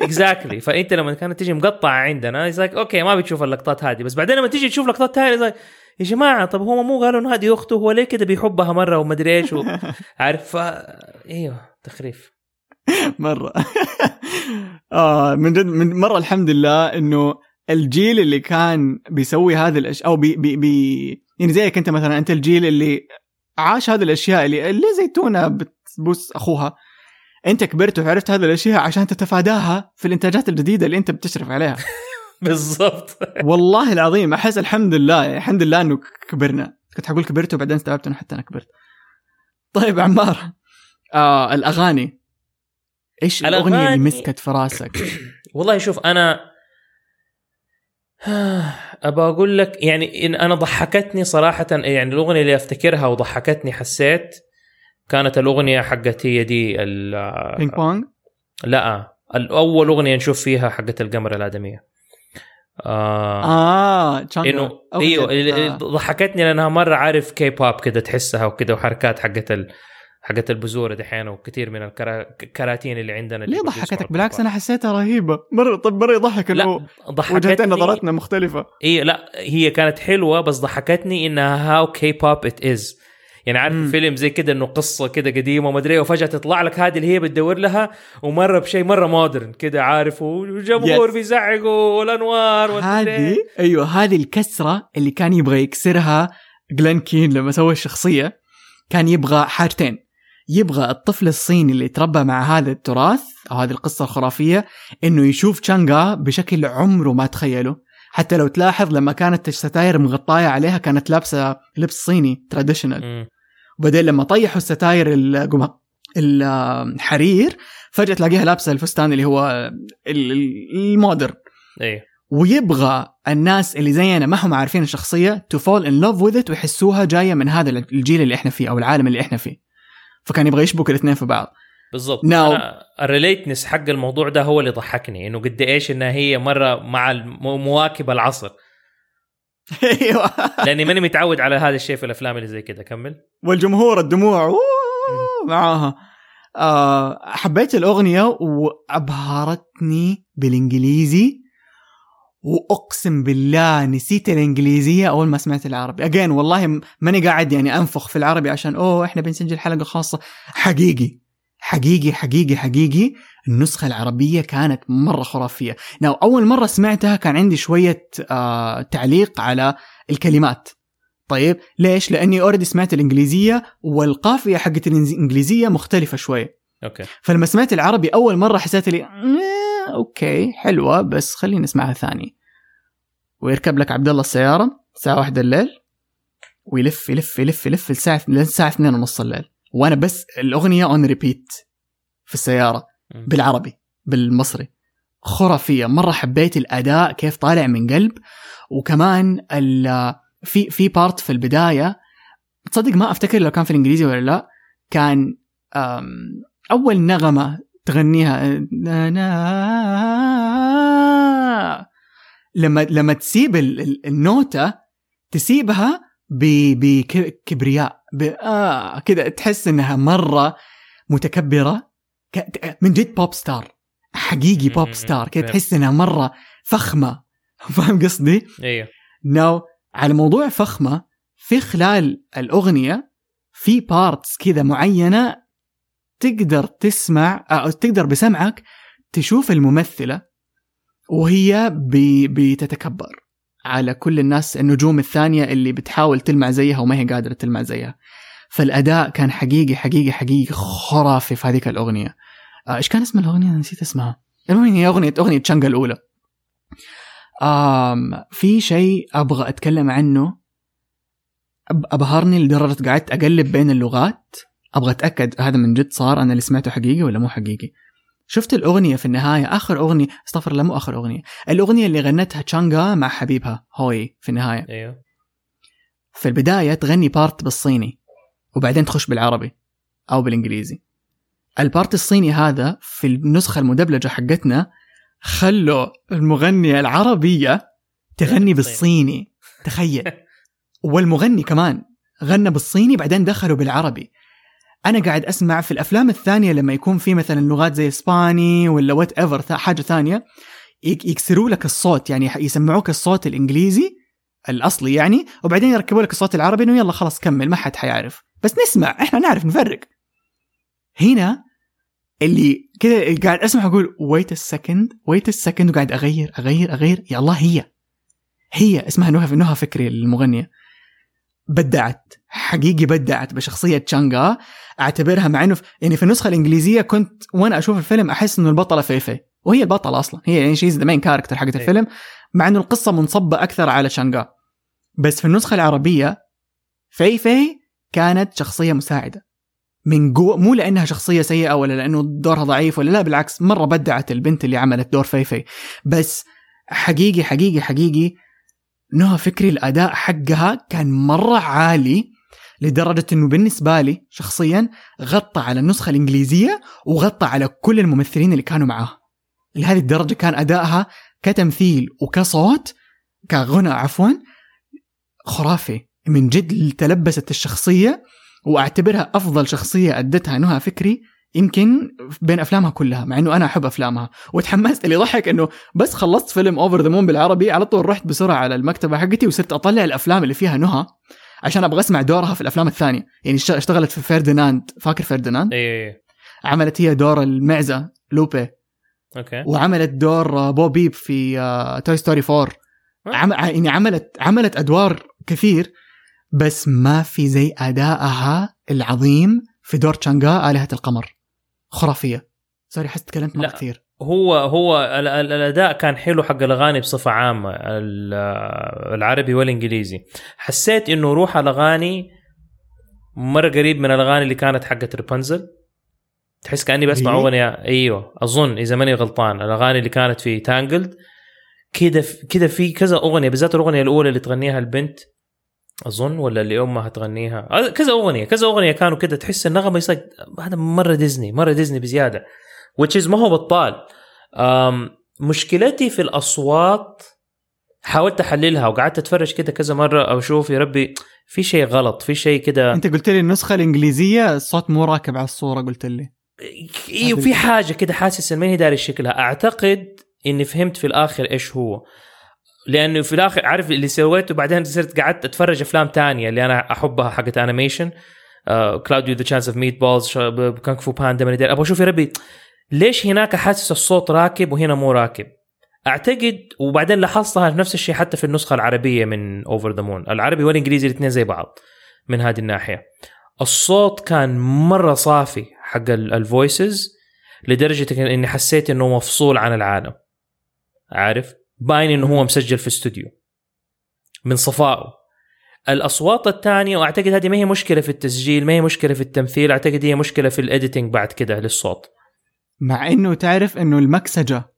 exactly فأنت لما كانت تيجي مقطعة عندنا like, okay ما بتشوف اللقطات هذه بس بعدين لما تيجي تشوف لقطات ثانية like, يا جماعة طب هو مو قالوا إنه هذه أخته هو ليه كده بيحبها مرة وما ادري إيش. عارف ف... إيوه تخريف مرة. آه من جد من مرة الحمد لله إنه الجيل اللي كان بيسوي هذه الاشياء أو بي بي بي يعني زيك أنت مثلا أنت الجيل اللي عاش هذه الأشياء اللي اللي زيتونه بتبوس أخوها. أنت كبرت وعرفت هذه الأشياء عشان تتفاداها في الإنتاجات الجديدة اللي أنت بتشرف عليها. بالضبط. والله العظيم أحس الحمد لله الحمد لله إنه كبرنا. كنت حقول كبرت وبعدين استوعبت إنه حتى أنا كبرت. طيب عمار آه الأغاني. إيش الأغنية اللي مسكت في راسك؟ والله شوف أنا ابى أقول لك يعني إن أنا ضحكتني صراحة يعني الأغنية اللي أفتكرها وضحكتني حسيت كانت الأغنية حقت هي دي ال- بينج بونج لا الأول أغنية نشوف فيها حقت القمر الآدمية. آه آه تشانغا إنه أيوه آه. ضحكتني لأنها مرة عارف كي بوب كده تحسها وكده وحركات حقت ال... حقت البذور دحين وكثير من الكراتين اللي عندنا اللي ليه ضحكتك؟ بالعكس أنا حسيتها رهيبة. مره طب مرة يضحك إنه ضحكتني. وجهتين نظراتنا مختلفة. إي لا هي كانت حلوة بس ضحكتني إنها how K-pop it is يعني عارف. فيلم زي كده إنه قصة كده قديمة وما أدري وفجأة تطلع لك هذه اللي هي بتدور لها ومرة بشيء مرة modern كده عارف والجمهور Yes. بيزعقوا والأنوار هذه إيه. أيوه هذه الكسرة اللي كان يبغى يكسرها جلين كين لما سوى الشخصية كان يبغى حاجتين. يبغى الطفل الصيني اللي تربى مع هذا التراث أو هذه القصة الخرافية إنه يشوف تشانغا بشكل عمره ما تخيله. حتى لو تلاحظ لما كانت الستاير مغطاية عليها كانت لابسة لبس صيني traditional. وبعدين لما طيحوا الستاير الحرير فجأة تلاقيها لابسة الفستان اللي هو ال- ال- ال modern. إيه. ويبغى الناس اللي زينا ما هم عارفين الشخصية to fall in love with it ويحسوها جاية من هذا الجيل اللي إحنا فيه أو العالم اللي إحنا فيه. فكان يبغى يشبك الاثنين في بعض. بالضبط. Now- أنا ال relatedness حق الموضوع ده هو اللي ضحكني إنه قد إيش إنها هي مرة مع مواكب العصر. أيوه. لأني ماني متعود على هذا الشيء في الأفلام اللي زي كده. كمل. والجمهور الدموع معاها. آه حبيت الأغنية وأبهرتني بالإنجليزي. وأقسم بالله نسيت الإنجليزية أول ما سمعت العربي. اجين والله ماني قاعد يعني أنفخ في العربي عشان أوه إحنا بنسجل حلقة خاصة. حقيقي حقيقي حقيقي حقيقي النسخة العربية كانت مرة خرافية. ناو أول مرة سمعتها كان عندي شوية آه تعليق على الكلمات. طيب ليش؟ لأني already سمعت الإنجليزية والقافية حقت الإنجليزية مختلفة شوية. okay. فلما سمعت العربي أول مرة حسيت لي "آه، okay حلوة بس خليني أسمعها ثاني. ويركب لك عبد الله السيارة الساعة واحدة الليل. ويلف يلف يلف يلف الساعة للساعه 2 ونص الليل. وأنا بس الأغنية on repeat في السيارة. بالعربي بالمصري. خرافية مرة حبيت الأداء كيف طالع من قلب. وكمان ال- في في بارت في البداية تصدق ما أفتكر لو كان في الإنجليزي ولا لا كان أول نغمة تغنيها. نا- نا- لما لما تسيب ال- ال- النوتة تسيبها بكبرياء آه كذا تحس إنها مرة متكبرة. ك- من جد pop star حقيقي pop. star كذا. تحس إنها مرة فخمة. فاهم قصدي؟ أيوه no على موضوع فخمة في خلال الأغنية في parts كذا معينة تقدر تسمع أو تقدر بسمعك تشوف الممثلة وهي بي- بتتكبر على كل الناس النجوم الثانية اللي بتحاول تلمع زيها وما هي قادرة تلمع زيها. فالأداء كان حقيقي حقيقي حقيقي خرافي في هذيك الأغنية. آه، إيش كان اسم الأغنية؟ أنا نسيت اسمها. المهم هي أغنية أغنية تشانجا الأولى. آم في شيء أبغى أتكلم عنه. أبهرني لدرجة قعدت أقلب بين اللغات. أبغى أتأكد هذا من جد صار أنا اللي سمعته حقيقي ولا مو حقيقي. شفت الأغنية في النهاية؟ آخر أغنية استغفر الله مو آخر أغنية. الأغنية اللي غنتها تشانجا مع حبيبها هوي في النهاية. أيوه. في البداية تغني part بالصيني وبعدين تخش بالعربي أو بالإنجليزي. ال part الصيني هذا في النسخة المدبلجة حقتنا خلوا المغنية العربية تغني بالصيني. تخيل. والمغني كمان غنى بالصيني بعدين دخلوا بالعربي. أنا قاعد أسمع في الأفلام الثانية لما يكون في مثلا لغات زي إسباني ولا whatever حاجة ثانية يك- يكسروا لك الصوت يعني يسمعوك الصوت الإنجليزي الأصلي يعني وبعدين يركبوا لك الصوت العربي إنه يلا خلاص كمل ما حد حيعرف. بس نسمع إحنا نعرف نفرق. هنا اللي كذا قاعد أسمع أقول wait a second wait a second وقاعد أغير أغير أغير. يا الله هي هي اسمها نهى نهى فكري المغنية. بدعت حقيقي بدعت بشخصية تشانغا أعتبرها مع إنه يعني في النسخة الإنجليزية كنت وأنا أشوف الفيلم أحس إنه البطلة فيفي وهي البطلة أصلا. هي يعني she's the main character حقت إيه. الفيلم مع إنه القصة منصبة أكثر على شانغا بس في النسخة العربية فيفي كانت شخصية مساعدة. من جو مو لأنها شخصية سيئة ولا لأنه دورها ضعيف ولا لا بالعكس مرة بدعت البنت اللي عملت دور فيفي بس حقيقي حقيقي حقيقي نهى فكري الأداء حقها كان مرة عالي. لدرجة إنه بالنسبة لي شخصيا غطى على النسخة الإنجليزية وغطى على كل الممثلين اللي كانوا معاه. لهذه الدرجة كان أدائها كتمثيل وكصوت كغنى عفوا خرافي. من جد تلبست الشخصية وأعتبرها أفضل شخصية أدتها نهى فكري يمكن بين أفلامها كلها مع إنه أنا أحب أفلامها. وتحمست اللي ضحك إنه بس خلصت فيلم Over the Moon بالعربي على طول رحت بسرعة على المكتبة حقتي وصرت أطلع الأفلام اللي فيها نهى. عشان أبغى أسمع دورها في الأفلام الثانية. يعني اشتغلت في فرديناند فاكر فرديناند إيه عملت هي دور المعزة لوبي. okay. وعملت دور بو بيب في Toy Story 4 عم... يعني عملت عملت أدوار كثير بس ما في زي أدائها العظيم في دور تشانغا آلهة القمر. خرافية. sorry حس تكلمت لا. كثير. هو هو ال- ال- الأداء كان حلو حق الأغاني بصفة عامة ال- العربي والإنجليزي. حسيت إنه روح الأغاني مرة قريب من الأغاني اللي كانت حقت ريبنزل تحس كأني بسمع إيه؟ أغنية أيوه أظن إذا ماني غلطان الأغاني اللي كانت في تانجلد كده كده في كذا أغنية بالذات الأغنية الأولى اللي تغنيها البنت أظن ولا اللي أمها تغنيها؟ كذا أغنية كذا أغنية كانوا كده تحس النغمه يصير هذا مرة ديزني مرة ديزني بزيادة. Which is ما هو بطال مشكلتي في الأصوات حاولت أحللها وقعدت أتفرج كده كذا مرة أو أشوف يا ربي في شيء غلط في شيء كده. أنت قلت لي النسخة الإنجليزية الصوت مو راكب على الصورة قلت لي. أيوه في حاجة كده حاسس إن ماني داري شكلها. أعتقد إني فهمت في الآخر إيش هو. لأنه في الآخر عارف اللي سويته؟ بعدين صرت قعدت أتفرج أفلام تانية اللي أنا أحبها حقت animation Cloudy with a Chance of Meatballs Kung Fu Panda أبغى أشوف يا ربي ليش هناك حاسس الصوت راكب وهنا مو راكب؟ أعتقد وبعدين لاحظتها نفس الشيء حتى في النسخة العربية من Over the Moon العربي والإنجليزي الاثنين زي بعض من هذه الناحية. الصوت كان مرة صافي حق ال voices لدرجة إني حسيت إنه مفصول عن العالم. عارف؟ باين إنه هو مسجل في استوديو من صفائه. الأصوات الثانية وأعتقد هذه ما هي مشكلة في التسجيل ما هي مشكلة في التمثيل أعتقد هي مشكلة في ال editing بعد كده للصوت. مع إنه تعرف إنه المكسجة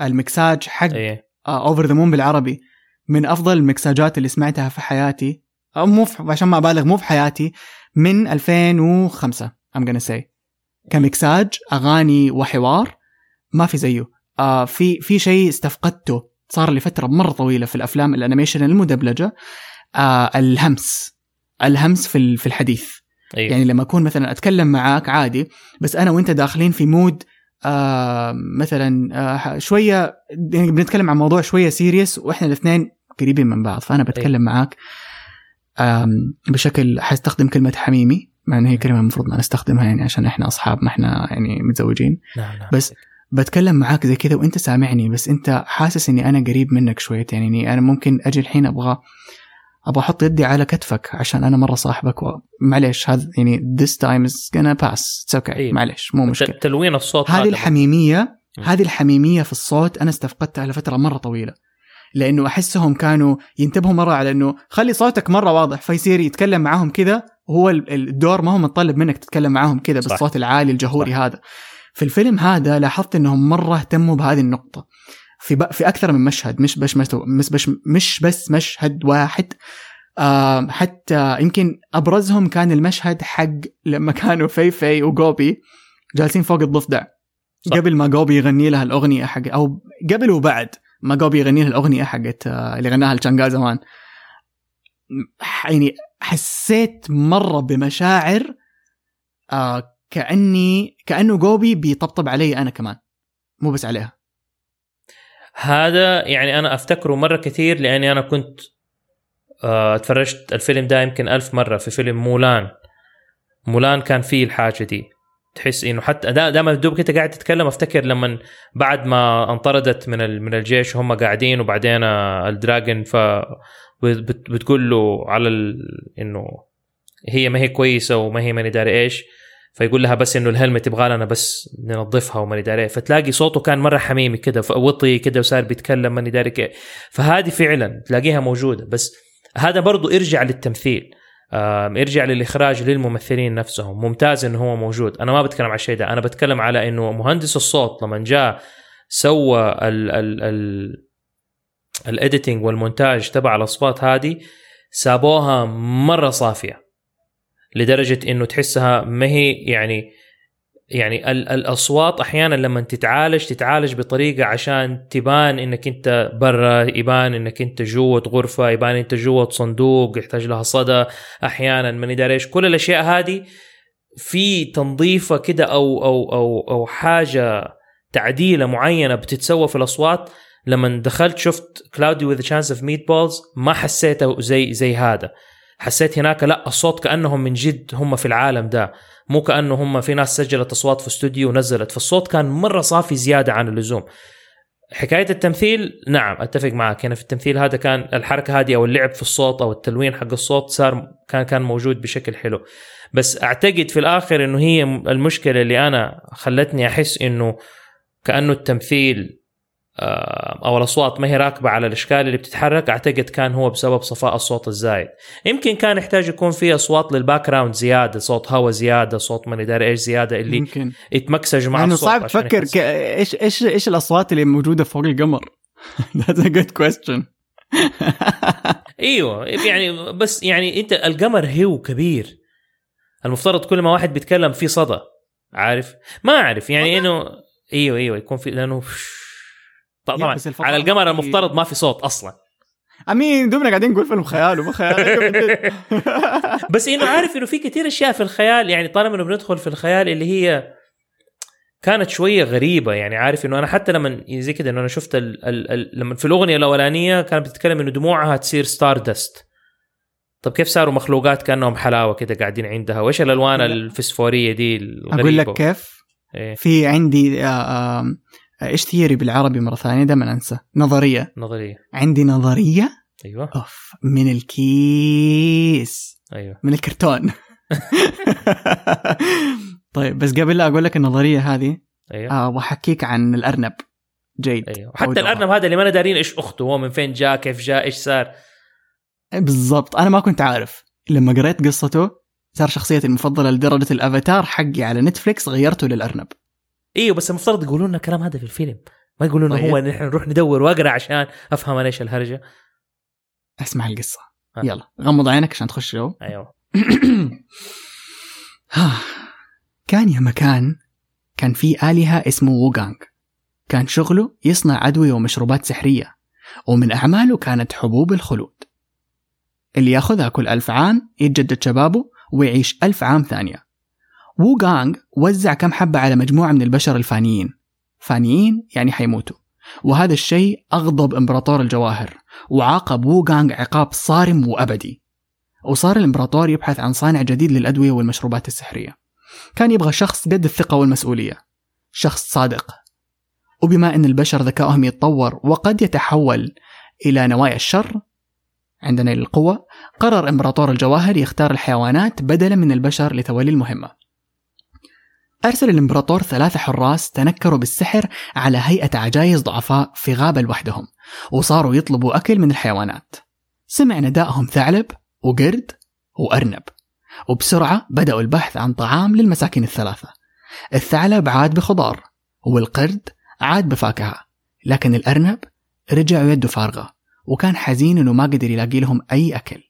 المكساج حق Over the Moon بالعربي من أفضل المكساجات اللي سمعتها في حياتي أو مو في عشان ما أبالغ مو في حياتي من 2005 I'm gonna say. كمكساج أغاني وحوار ما في زيه. آه في في شيء استفقدته صار لي فترة مرة طويلة في الأفلام ال animation المدبلجة آه الهمس. الهمس في في الحديث. إيه. يعني لما أكون مثلا أتكلم معاك عادي بس أنا وأنت داخلين في mood آه مثلا آه شوية يعني بنتكلم عن موضوع شوية سيريس وإحنا الاثنين قريبين من بعض فأنا بتكلم معاك آم بشكل حستخدم كلمة حميمي مع ان هي كلمة المفروض ما نستخدمها يعني عشان إحنا أصحاب ما إحنا يعني متزوجين. نعم نعم. بس بتكلم معاك زي كذا وأنت سامعني بس أنت حاسس إني أنا قريب منك شوية يعني أنا ممكن أجي الحين أبغى أبغى أحط يدي على كتفك عشان أنا مرة صاحبك و... معليش هذا يعني this time is gonna pass it's okay أيوة. معليش مو مشكلة تلوين الصوت هذه الحميمية. هذه الحميمية في الصوت أنا استفقدتها لفتره مرة طويلة لأنه أحسهم كانوا ينتبهوا مرة على إنه خلي صوتك مرة واضح فيصير يتكلم معاهم كذا وهو ال- الدور ما هو متطلب منك تتكلم معاهم كذا. بالصوت العالي الجهوري صح. هذا في الفيلم هذا لاحظت إنهم مرة اهتموا بهذه النقطة في. في أكثر من مشهد مش بس مش مش بس, مش بس مشهد واحد آه حتى يمكن أبرزهم كان المشهد حق لما كانوا في في وجوبي جالسين فوق الضفدع صح. قبل ما جوبي يغني لها الأغنية حق أو قبل وبعد ما جوبي يغني لها الأغنية حقت آه، اللي غناها لشانغا زمان يعني حسيت مرة بمشاعر آه كأني كأنه جوبي بيطبطب علي أنا كمان مو بس عليها هذا يعني أنا أفتكره مرة كثير لأني أنا كنت آه، اتفرجت الفيلم ده يمكن ألف مرة في فيلم مولان مولان كان فيه الحاجة دي تحس إنه حتى دا- دائما دوب كنت قاعد تتكلم أفتكر لما بعد ما انطردت من من الجيش وهم قاعدين وبعدين آه، الدراجون ف بت- بتقول له على. إنه هي ما هي كويسة وما هي ماني داري إيش فيقول لها بس إنه الهلمت يبغى لنا بس ننظفها وماني داري إيه. فتلاقي صوته كان مرة حميمي كده وطي كده وصار بيتكلم ماني داري كيف فهذه فعلا تلاقيها موجودة. بس هذا برضو إرجع للتمثيل. إرجع للإخراج للممثلين نفسهم. ممتاز إنه هو موجود. أنا ما بتكلم على الشيء ده. أنا بتكلم على إنه مهندس الصوت لما جاء سوى ال ال ال الايديتنج والمونتاج تبع الأصوات هذه سابوها مرة صافية. لدرجة إنه تحسها ما هي يعني يعني ال- الأصوات أحيانا لما تتعالج تتعالج بطريقة عشان تبان إنك أنت برا يبان إنك أنت جوة غرفة يبان أنت جوة صندوق يحتاج لها صدى أحيانا مين داري إيش. كل الأشياء هذه في تنظيفة كده أو أو أو أو حاجة تعديلة معينة بتتسوى في الأصوات. لما دخلت شفت Cloudy with Chance of Meatballs ما حسيته زي زي هذا. حسيت هناك لا الصوت كأنهم من جد هم في العالم ده مو كأنه هم في ناس سجلت أصوات في استوديو ونزلت فالصوت كان مرة صافي زيادة عن اللزوم. حكاية التمثيل؟ نعم أتفق معك. هنا في التمثيل هذا كان الحركة هذه أو اللعب في الصوت أو التلوين حق الصوت صار كان كان موجود بشكل حلو. بس أعتقد في الآخر إنه هي المشكلة اللي أنا خلتني أحس إنه كأنه التمثيل أو الأصوات ما هي راكبة على الأشكال اللي بتتحرك أعتقد كان هو بسبب صفاء الصوت الزايد. يمكن كان يحتاج يكون في أصوات لل background زيادة صوت هواء زيادة صوت مين داري إيش زيادة اللي يمكن. يتمكسج مع لأنه الصوت صعب تفكر. ك... إيش إيش إيش الأصوات اللي موجودة فوق القمر؟ That's a good question. إيوه يعني بس يعني أنت القمر هو كبير. المفترض كل ما واحد بيتكلم في صدى عارف؟ ما أعرف يعني إنه إيوه إيوه يكون في لأنه طبعا على القمر المفترض ما في صوت أصلا. أمين دوبنا قاعدين نقول فيلم خيال وما خيال. بس إنه عارف إنه في كثير أشياء في الخيال يعني طالما إنه بندخل في الخيال اللي هي كانت شوية غريبة يعني عارف إنه أنا حتى لما زي كده إنه أنا شفت ال ال ال لما في الأغنية الأولانية كانت بتتكلم إنه دموعها تصير ستار دست طب كيف صاروا مخلوقات كأنهم حلاوة كده قاعدين عندها؟ وإيش الألوان لا. الفسفورية دي الغريبه أقول لك كيف؟ إيه. في عندي آه، آم، إيش ثيوري بالعربي مرة ثانية؟ دائما أنسى. نظرية. نظرية. عندي نظرية؟ أيوه. أوف من الكيس. أيوه. من الكرتون. طيب بس قبل لا أقول لك النظرية هذه أيوه. آه واحكيك عن الأرنب. جيد. أيوه. حتى الأرنب هذا اللي ما دارين إيش أخته هو من فين جاء كيف جاء إيش صار. بالضبط. أنا ما كنت عارف. لما قريت قصته صار شخصيتي المفضلة لدرجة الأفاتار حقي على نتفليكس غيرته للأرنب. أيوه بس المفترض يقولوا لنا الكلام هذا في الفيلم. ما يقولوا لنا طيب. هو نحن نروح ندور وأقرأ عشان أفهم أنا إيش الهرجة. أسمع القصة. آه. يلا غمض عينك عشان تخش جو أيوه كان يا مكان كان في آلهة اسمه ووغانغ. كان شغله يصنع أدوية ومشروبات سحرية ومن أعماله كانت حبوب الخلود. اللي ياخذها كل ألف عام يتجدد شبابه ويعيش ألف عام ثانية. ووغانغ وزع كم حبة على مجموعة من البشر الفانيين. فانيين يعني حيموتوا. وهذا الشيء أغضب إمبراطور الجواهر وعاقب ووغانغ عقاب صارم وأبدي. وصار الإمبراطور يبحث عن صانع جديد للأدوية والمشروبات السحرية. كان يبغى شخص قد الثقة والمسؤولية شخص صادق. وبما أن البشر ذكائهم يتطور وقد يتحول إلى نوايا الشر عندنا القوة قرر إمبراطور الجواهر يختار الحيوانات بدلا من البشر لتولي المهمة. أرسل الإمبراطور ثلاثة حراس تنكروا بالسحر على هيئة عجايز ضعفاء في غابة لوحدهم وصاروا يطلبوا أكل من الحيوانات. سمع ندائهم ثعلب وقرد وأرنب وبسرعة بدأوا البحث عن طعام للمساكين الثلاثة. الثعلب عاد بخضار والقرد عاد بفاكهة لكن الأرنب رجع ويده فارغة وكان حزين إنه ما قدر يلاقي لهم أي أكل.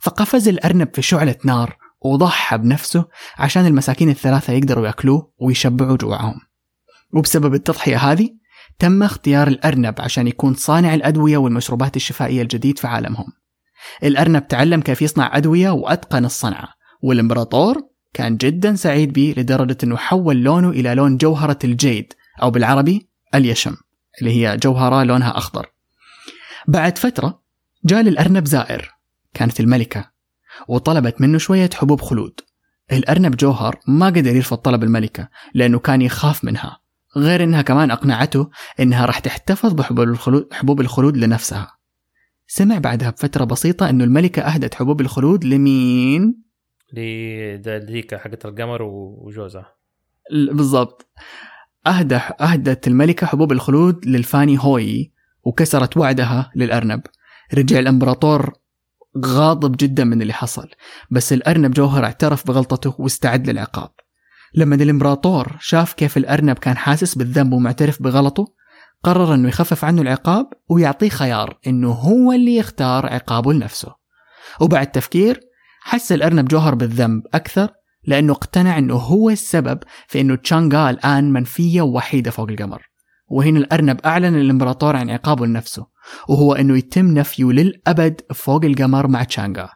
فقفز الأرنب في شعلة نار وضحى بنفسه عشان المساكين الثلاثة يقدروا يأكلوه ويشبعوا جوعهم. وبسبب التضحية هذه تم اختيار الأرنب عشان يكون صانع الأدوية والمشروبات الشفائية الجديد في عالمهم. الأرنب تعلم كيف يصنع أدوية وأتقن الصنعة والإمبراطور كان جدا سعيد به لدرجة أنه حول لونه إلى لون جوهرة الجيد أو بالعربي اليشم اللي هي جوهرة لونها أخضر. بعد فترة جاء للأرنب زائر كانت الملكة. وطلبت منه شوية حبوب خلود. الأرنب جوهر ما قدر يرفض طلب الملكة لأنه كان يخاف منها. غير إنها كمان أقنعته إنها راح تحتفظ بحبوب الخلود, حبوب الخلود لنفسها. سمع بعدها بفترة بسيطة إنه الملكة أهدت حبوب الخلود لمين؟ لذيك حقت القمر وجوزها. بالضبط. أهدى أهدت الملكة حبوب الخلود للفاني هوي وكسرت وعدها للأرنب. رجع الإمبراطور غاضب جدا من اللي حصل بس الأرنب جوهر اعترف بغلطته واستعد للعقاب. لما الإمبراطور شاف كيف الأرنب كان حاسس بالذنب ومعترف بغلطه قرر أنه يخفف عنه العقاب ويعطيه خيار أنه هو اللي يختار عقابه لنفسه. وبعد تفكير حس الأرنب جوهر بالذنب أكثر لأنه اقتنع أنه هو السبب في أنه تشانغا الآن منفية ووحيدة فوق القمر. وهنا الأرنب أعلن الإمبراطور عن عقابه لنفسه وهو أنه يتم نفيه للأبد فوق القمر مع تشانغا.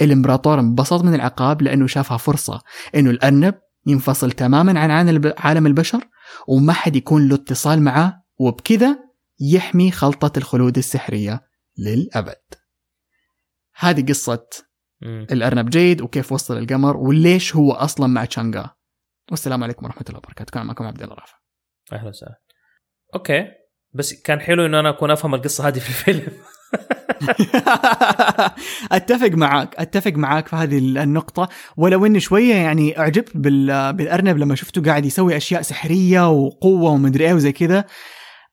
الإمبراطور انبسط من العقاب لأنه شافها فرصة أنه الأرنب ينفصل تماما عن عالم البشر وما حد يكون له اتصال معه وبكذا يحمي خلطة الخلود السحرية للأبد. هذه قصة الأرنب جيد وكيف وصل القمر وليش هو أصلا مع تشانغا. والسلام عليكم ورحمة الله وبركاته. كان معكم عبد الله رافع. أهلا وسهلا. أوكي. بس كان حلو إنه أنا أكون أفهم القصة هذه في الفيلم. أتفق معاك أتفق معاك في هذه النقطة. ولو إني شوية يعني أعجبت بالأرنب لما شفته قاعد يسوي أشياء سحرية وقوة ومدري إيه وزي كذا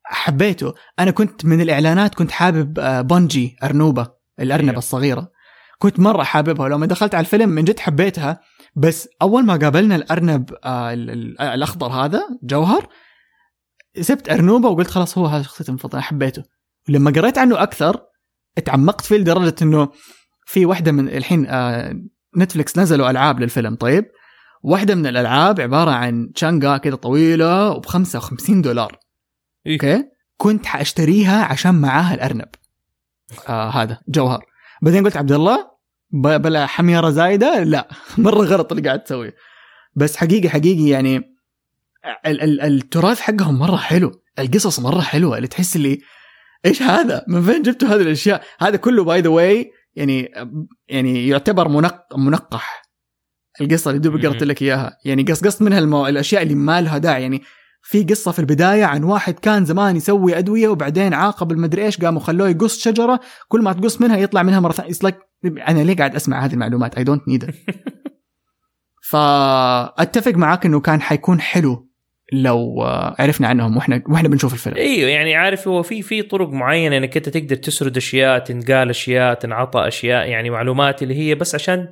حبيته. أنا كنت من الإعلانات كنت حابب آه، بونجي أرنوبة الأرنبة أيوه. الصغيرة. كنت مرة حاببها. ولما دخلت على الفيلم من جد حبيتها. بس أول ما قابلنا الأرنب آه، الأخضر هذا جوهر سبت أرنوبة وقلت خلاص هو هذا شخصيتي المفضلة حبيته. ولما قريت عنه أكثر اتعمقت فيه لدرجة إنه في واحدة من الحين آه نتفلكس نزلوا ألعاب للفيلم طيب؟ واحدة من الألعاب عبارة عن تشانجا كده طويلة وب 55 دولار. إيه؟ okay؟ كنت حأشتريها عشان معاها الأرنب. آه هذا جوهر. بعدين قلت عبد الله بلا حميرة زايدة لا مرة غلط اللي قاعد تسويه. بس حقيقي حقيقي يعني التراث حقهم مرة حلو. القصص مرة حلوة. اللي تحس اللي إيش هذا؟ من فين جبتوا هذه الأشياء؟ هذا كله by the way يعني يعني يعتبر منق منقح. القصة اللي دوبك قلت لك إياها. يعني قص قص منها المو... الأشياء اللي ما لها داعي. يعني في قصة في البداية عن واحد كان زمان يسوي أدوية وبعدين عاقب المدري إيش قاموا خلوه يقص شجرة. كل ما تقص منها يطلع منها مرة ثانية. Like أنا ليه قاعد أسمع هذه المعلومات؟ I don't need فأتفق معاك إنه كان حيكون حلو. لو عرفنا عنهم وإحنا وإحنا بنشوف الفيلم. إيوه يعني عارف هو في في طرق معينة إنك أنت تقدر تسرد أشياء تنقال أشياء تنعطى أشياء يعني معلومات اللي هي بس عشان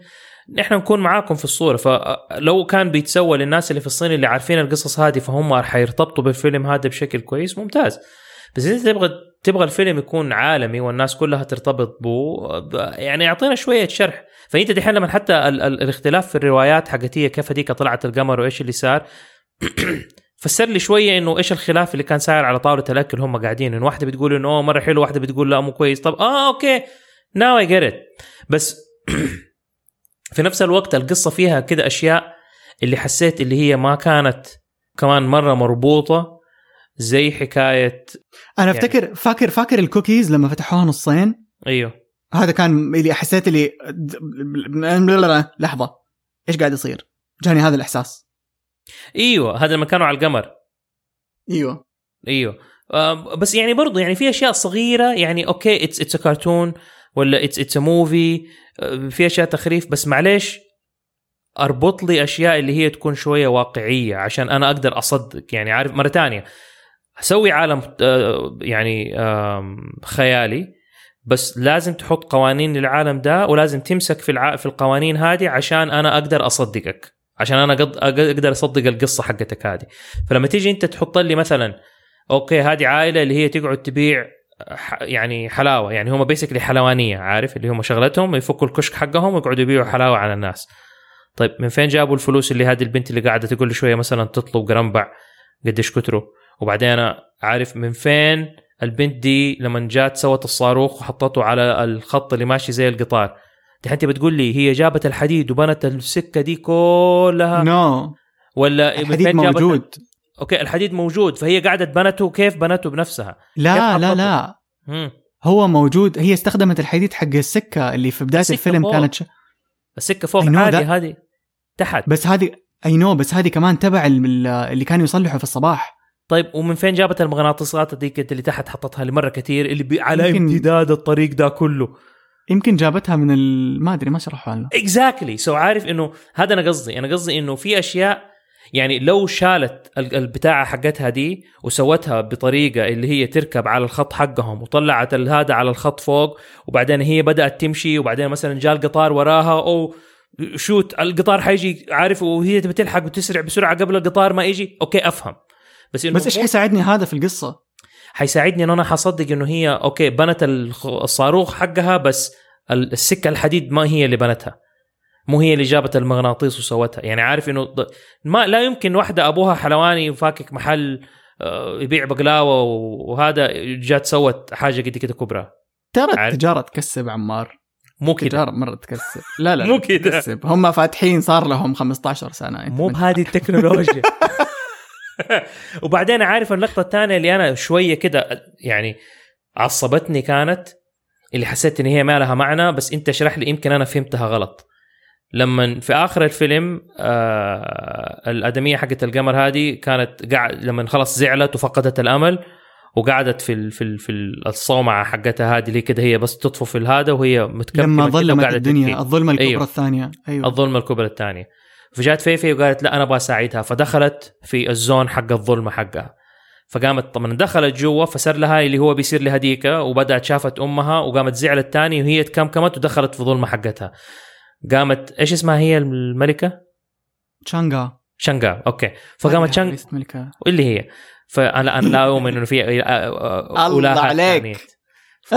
نحن نكون معاكم في الصورة. فلو كان بيتسوى للناس اللي في الصين اللي عارفين القصص هذه فهم حيرتبطوا بالفيلم هذا بشكل كويس ممتاز. بس انت تبغى تبغى الفيلم يكون عالمي والناس كلها ترتبط به يعني أعطينا شوية شرح. فأنت دحين لما حتى ال ال الاختلاف في الروايات حقتية كيف هذيك طلعت القمر وإيش اللي صار؟ فسر لي شوية إنه إيش الخلاف اللي كان صاير على طاولة الأكل هم قاعدين إنه واحدة بتقول إنه أوه مرة حلو واحدة بتقول لا مو كويس. طب آه أوكي. ناو اي جيت بس في نفس الوقت القصة فيها كده أشياء اللي حسيت اللي هي ما كانت كمان مرة مربوطة زي حكاية أنا يعني أفتكر فاكر فاكر الكوكيز لما فتحوها نصين أيوه. هذا كان اللي حسيت اللي لحظة. إيش قاعد يصير؟ جاني هذا الإحساس. أيوه هذا لما كانوا على القمر. أيوه. أيوه. آه بس يعني برضو يعني في أشياء صغيرة يعني okay it's it's كرتون ولا it's it's movie في أشياء تخريف بس معليش أربط لي أشياء اللي هي تكون شوية واقعية عشان أنا أقدر أصدق. يعني عارف مرة ثانية أسوي عالم آه، يعني خيالي بس لازم تحط قوانين للعالم ده ولازم تمسك في في القوانين هذه عشان أنا أقدر أصدقك. عشان أنا أقدر أصدق القصة حقتك هذه. فلما تيجي أنت تحط لي مثلا أوكي هذه عائلة اللي هي تقعد تبيع يعني حلاوة يعني هم بيسكلي حلوانية عارف؟ اللي هم شغلتهم يفكوا الكشك حقهم ويقعدوا يبيعوا حلاوة على الناس. طيب من فين جابوا الفلوس اللي هذه البنت اللي قاعدة تقول شوية مثلا تطلب قرنبع قديش كتروا؟ وبعدين أنا عارف من فين البنت دي لما جات سوت الصاروخ وحطته على الخط اللي ماشي زي القطار. دحين أنت بتقول لي هي جابت الحديد وبنت السكة دي كلها؟ no no. ولا الحديد موجود. okay الحديد موجود فهي قاعدة بنته كيف بنته بنفسها؟ لا لا لا. مم. هو موجود هي استخدمت الحديد حق السكة اللي في بداية الفيلم فوق. كانت ش... السكة فوق. عادي هذه تحت. بس هذه I know بس هذه كمان تبع اللي كانوا يصلحوا في الصباح. طيب ومن فين جابت المغناطيسات ديك اللي تحت حطتها لمرة كثير اللي على امتداد الطريق ده كله؟ يمكن جابتها من ال... ما أدري ما شرحوا عنه. exactly so عارف إنه هذا أنا قصدي أنا قصدي إنه في أشياء يعني لو شالت البتاعة حقتها دي وسوتها بطريقة اللي هي تركب على الخط حقهم وطلعت هذا على الخط فوق وبعدين هي بدأت تمشي وبعدين مثلا جاء القطار وراها أو شوت القطار حيجي عارف وهي تبي تلحق وتسرع بسرعة قبل القطار ما يجي. okay أفهم. بس إنه بس إيش حيساعدني هذا في القصة؟ حيساعدني انه أنا حصدق إنه هي okay بنت الصاروخ حقها بس السكة الحديد ما هي اللي بنتها. مو هي اللي جابت المغناطيس وسوتها. يعني عارف إنه ما لا يمكن واحدة أبوها حلواني وفاكك محل آه، يبيع بقلاوة وهذا جات سوت حاجة قد كده كبرى. ترى. التجارة تكسب عمار. مو كده. التجارة مرة تكسب. لا لا مو كده. هم فاتحين صار لهم 15 سنة. أنت مو بهذه التكنولوجيا. وبعدين عارف اللقطه الثانية اللي أنا شوية كده يعني عصبتني كانت اللي حسيت إن هي ما لها معنى بس أنت اشرح لي يمكن أنا فهمتها غلط لما في آخر الفيلم آه الأدمية حقت القمر هذه كانت قاعد لما خلص زعلت وفقدت الأمل وقعدت في ال في ال في الصومعة حقتها هذه اللي كده هي بس تطفو في الهذا وهي متكمله لما ظلمت الدنيا. الظلمة الكبرى أيوه. الثانية أيوه الظلمة الكبرى الثانية فجات فيفي وقالت لا أنا أبغى أساعدها فدخلت في ال zone حق الظلمة حقها فقامت طبعا دخلت جوا فصار لها اللي هو بيصير لها ديكه وبدأت شافت أمها وقامت زعلت تاني وهي تكمكمت ودخلت في ظلمة حقتها قامت إيش اسمها هي الملكة؟ تشانغا شنغا okay فقامت ملكة. اللي هي فانا أنا لا أؤمن إنه في الله أولاها عليك. ثانية. ف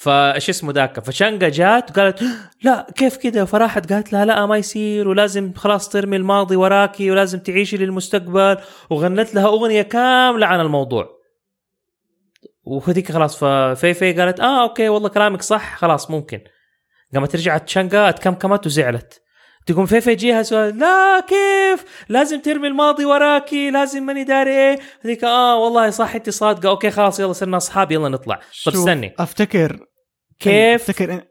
فايش اسمه ذاك؟ فشنقه جات وقالت لا كيف كذا فراحت قالت لها لا ما يصير ولازم خلاص ترمي الماضي وراكي ولازم تعيشي للمستقبل. وغنت لها أغنية كاملة عن الموضوع. وهذيك خلاص ففيفي قالت آه أوكي والله كلامك صح خلاص ممكن. قامت رجعت شنقه اتكمكمت وزعلت. تقوم فيفي يجيها سؤال لا كيف؟ لازم ترمي الماضي وراكي لازم ماني داري إيه؟ هذيك آه والله صح انت صادقة. okay خلاص يلا صرنا أصحاب يلا نطلع. طب استني. أفتكر كيف أفتكر إن-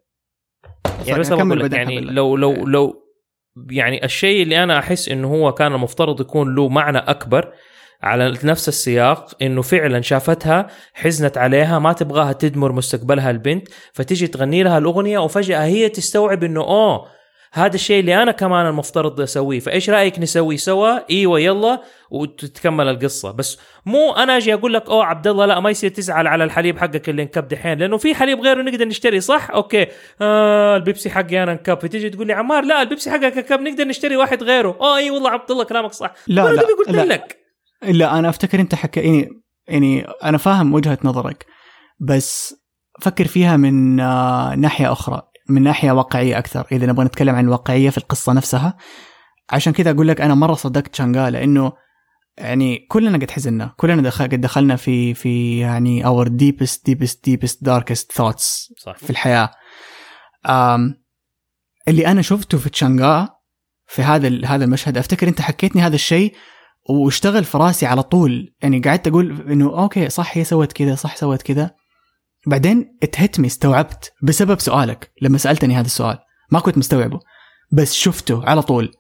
يعني بس أقول يعني. لو لو لو يعني الشيء اللي أنا أحس إنه هو كان المفترض يكون له معنى أكبر على نفس السياق إنه فعلا شافتها حزنت عليها ما تبغاها تدمر مستقبلها البنت فتيجي تغني لها الأغنية وفجأة هي تستوعب إنه أوه هذا الشيء اللي أنا كمان المفترض أسويه فإيش رأيك نسوي سوا؟ إيوه يلا وتتكمل القصة. بس مو أنا أجي أقول لك أوه عبد الله لا ما يصير تزعل على الحليب حقك اللي انكب دحين لأنه في حليب غيره نقدر نشتري صح؟ okay. آه البيبسي حقي أنا انكب. فتيجي تقول لي عمار لا البيبسي حقك انكب نقدر نشتري واحد غيره. آه إي والله عبد الله كلامك صح. لا لا قلت لا. لك لا أنا أفتكر أنت حكى يعني يعني أنا فاهم وجهة نظرك بس فكر فيها من آه، ناحية أخرى. من ناحية واقعية أكثر إذا نبغى نتكلم عن الواقعية في القصة نفسها. عشان كذا أقول لك أنا مرة صدقت شانغا لأنه يعني كلنا قد حزنا كلنا دخل قد دخلنا في في يعني our deepest deepest deepest darkest thoughts صح. في الحياة. أم اللي أنا شفته في تشانغا في هذا هذا المشهد أفتكر أنت حكيتني هذا الشيء واشتغل في راسي على طول. يعني قعدت أقول إنه okay صح هي سوت كذا صح سوت كذا. بعدين اتهتمي استوعبت بسبب سؤالك لما سألتني هذا السؤال. ما كنت مستوعبه. بس شفته على طول.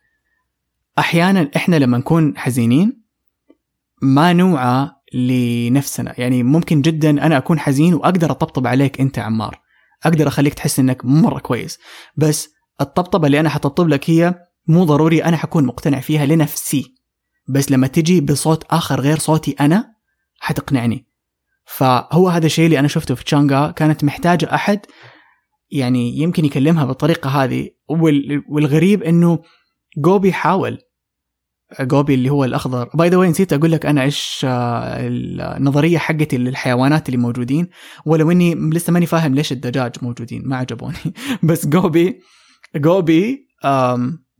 أحيانا إحنا لما نكون حزينين ما نوعى لنفسنا. يعني ممكن جدا أنا أكون حزين وأقدر أطبطب عليك أنت عمار. أقدر أخليك تحس إنك مرة كويس. بس الطبطبة اللي أنا حطبطب لك هي مو ضروري أنا حكون مقتنع فيها لنفسي. بس لما تجي بصوت آخر غير صوتي أنا حتقنعني. فهو هذا الشيء اللي أنا شفته في تشانغا كانت محتاجة أحد يعني يمكن يكلمها بالطريقة هذه وال- والغريب إنه جوبي حاول. جوبي اللي هو الأخضر. by the way نسيت أقول لك أنا إيش آه، النظرية حقتي للحيوانات اللي موجودين ولو إني لسه ماني فاهم ليش الدجاج موجودين ما عجبوني. بس جوبي جوبي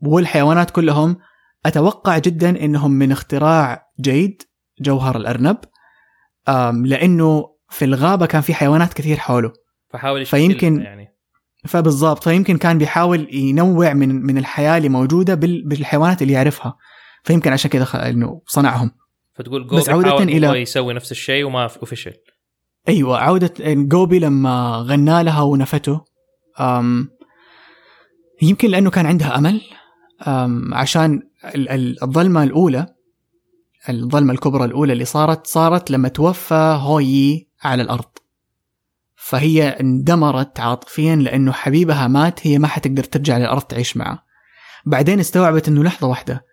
والحيوانات كلهم أتوقع جدا إنهم من اختراع جيد جوهر الأرنب. لأنه في الغابة كان في حيوانات كثير حوله. فحاول فيمكن- يعني. فبالضبط فيمكن كان بيحاول ينوع من من الحياة اللي موجودة بال- بالحيوانات اللي يعرفها. فيمكن عشان كذا خ- إنه صنعهم. فتقول بس جوبي عودة حاول إلى- يسوي نفس الشيء وما وفشل. أيوه عودة جوبي لما غنى لها ونفته أم يمكن لأنه كان عندها أمل أم عشان ال- ال- الظلمة الأولى الظلمة الكبرى الأولى اللي صارت صارت لما توفى هويي على الأرض. فهي اندمرت عاطفيا لأنه حبيبها مات هي ما حتقدر ترجع للأرض تعيش معه. بعدين استوعبت إنه لحظة واحدة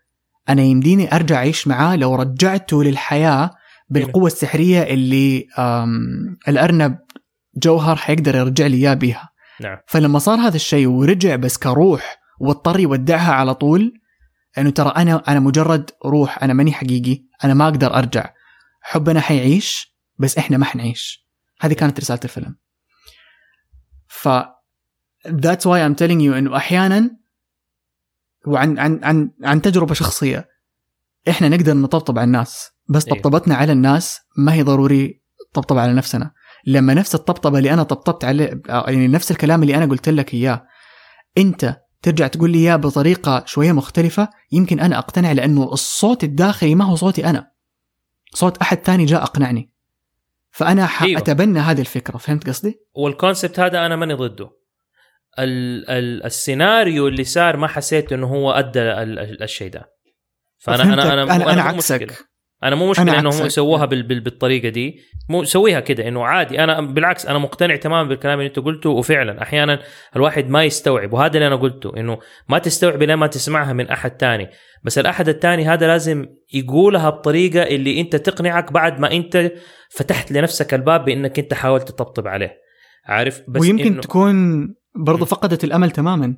أنا يمديني أرجع أعيش معاه لو رجعته للحياة بالقوة السحرية اللي الأرنب جوهر حيقدر يرجع لي إياه بيها. نعم. فلما صار هذا الشيء ورجع بس كروح واضطر يودعها على طول انه ترى أنا أنا مجرد روح أنا ماني حقيقي أنا ما أقدر أرجع. حبنا حيعيش بس إحنا ما حنعيش. هذه كانت رسالة الفيلم. ف that's why I'm telling you إنه أحيانا وعن عن عن عن تجربة شخصية إحنا نقدر نطبطب على الناس بس أيوه. طبطبتنا على الناس ما هي ضروري طبطب على نفسنا. لما نفس الطبطبة اللي أنا طبطبت عليه يعني نفس الكلام اللي أنا قلت لك إياه أنت ترجع تقول لي اياه بطريقه شوية مختلفة يمكن أنا أقتنع لأنه الصوت الداخلي ما هو صوتي أنا صوت أحد ثاني جاء أقنعني فأنا أيوه. حأتبنى هذه الفكرة فهمت قصدي والكونسبت هذا أنا ماني ضده ال ال السيناريو اللي صار ما حسيت إنه هو أدى ال- ال- الشيء ده فانا. أنا أنا أنا, أنا عكسك مشكلة. أنا مو مشكلة إنهم. يسووها بال بال بالطريقة دي. مو سويها كده إنه عادي. أنا بالعكس أنا مقتنع تماما بالكلام اللي أنت قلته وفعلا أحيانا الواحد ما يستوعب وهذا اللي أنا قلته إنه ما تستوعب لما ما تسمعها من أحد تاني. بس الأحد التاني هذا لازم يقولها بطريقة اللي أنت تقنعك بعد ما أنت فتحت لنفسك الباب بإنك أنت حاولت تطبطب عليه. عارف؟ بس ويمكن إنه تكون برضو م. فقدت الأمل تماما.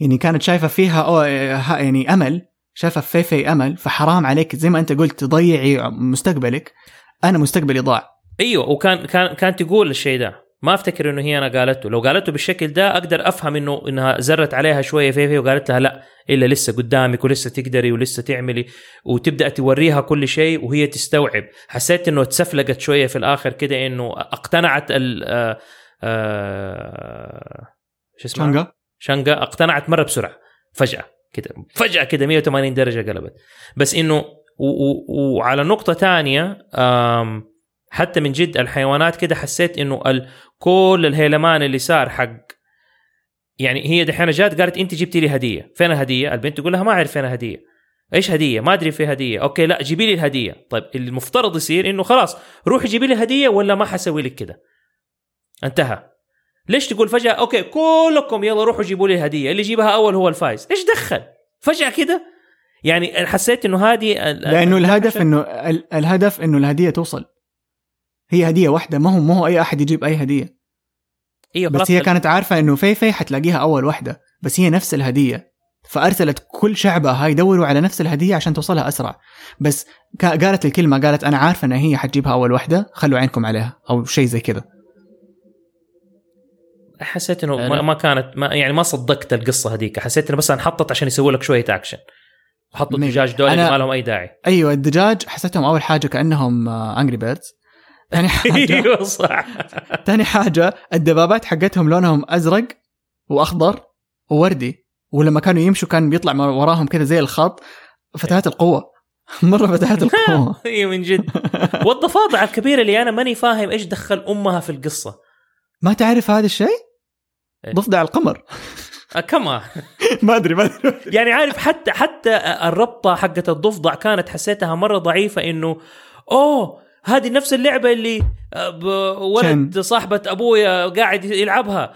يعني كانت شايفة فيها أو يعني أمل شايفه في في أمل فحرام عليك زي ما أنت قلت تضيعي مستقبلك. أنا مستقبلي ضاع. أيوه وكان كان كانت تقول الشيء ده. ما أفتكر إنه هي أنا قالته. لو قالته بالشكل ده أقدر أفهم إنه إنها زرت عليها شوية في في وقالت لها لا إلا لسه قدامك ولسه تقدري ولسه تعملي وتبدأ توريها كل شيء وهي تستوعب. حسيت إنه تسفلقت شوية في الآخر كده إنه اقتنعت ال آه، آه، شو اسمها؟ شانجا؟ شنقة اقتنعت مرة بسرعة فجأة. كده. فجأة كده 180 درجة قلبت. بس إنه وعلى نقطة آم، حتى من جد الحيوانات كده حسيت إنه كل الهيلمان اللي صار حق يعني هي دحين جات قالت أنت جبتي لي هدية. فين الهدية؟ البنت تقول لها ما أعرف فين الهديه إيش هدية؟ ما أدري في هدية. okay لا جيبي لي الهدية. طيب المفترض يصير إنه خلاص روحي جيبي لي هدية ولا ما حسوي لك كده؟ انتهى. ليش تقول فجأة okay كلكم يلا روحوا جيبوا لي الهدية. اللي يجيبها أول هو الفايز. إيش دخل؟ فجأة كده؟ يعني حسيت إنه هذه لأنه الهدف إنه ال- الهدف إنه الهدية توصل. هي هدية واحدة ما هو ما هو أي أحد يجيب أي هدية. أيوه بس هي كانت عارفة إنه في في حتلاقيها أول واحدة بس هي نفس الهدية. فأرسلت كل شعبها يدوروا على نفس الهدية عشان توصلها أسرع. بس قالت الكلمة قالت أنا عارفة إن هي حتجيبها أول واحدة خلوا عينكم عليها أو شيء زي كذا. حسيت إنه أنا- ما, ما كانت ما يعني ما صدقت القصة هذيك. حسيت إنه بس انحطت عشان يسوي لك شوية اكشن وحطوا. الدجاج دول اللي أنا- ما لهم أي داعي. أيوه الدجاج حسيتهم أول حاجة كأنهم Angry Birds ثاني حاجة أيوه صح. ثاني حاجة الدبابات حقتهم لونهم أزرق وأخضر ووردي. ولما كانوا يمشوا كان بيطلع وراهم كذا زي الخط. فتحات القوة. مرة فتحات القوة. أيوه من جد. والضفادع الكبيرة اللي أنا ماني فاهم إيش دخل أمها في القصة. ما تعرف هذا الشيء؟ إيه. ضفدع القمر. أه، كمان ما أدري ما أدري. يعني عارف حتى حتى الربطة حقت الضفدع كانت حسيتها مرة ضعيفة إنه أوه هذه نفس اللعبة اللي آه، ولد صاحبة أبويا قاعد يلعبها.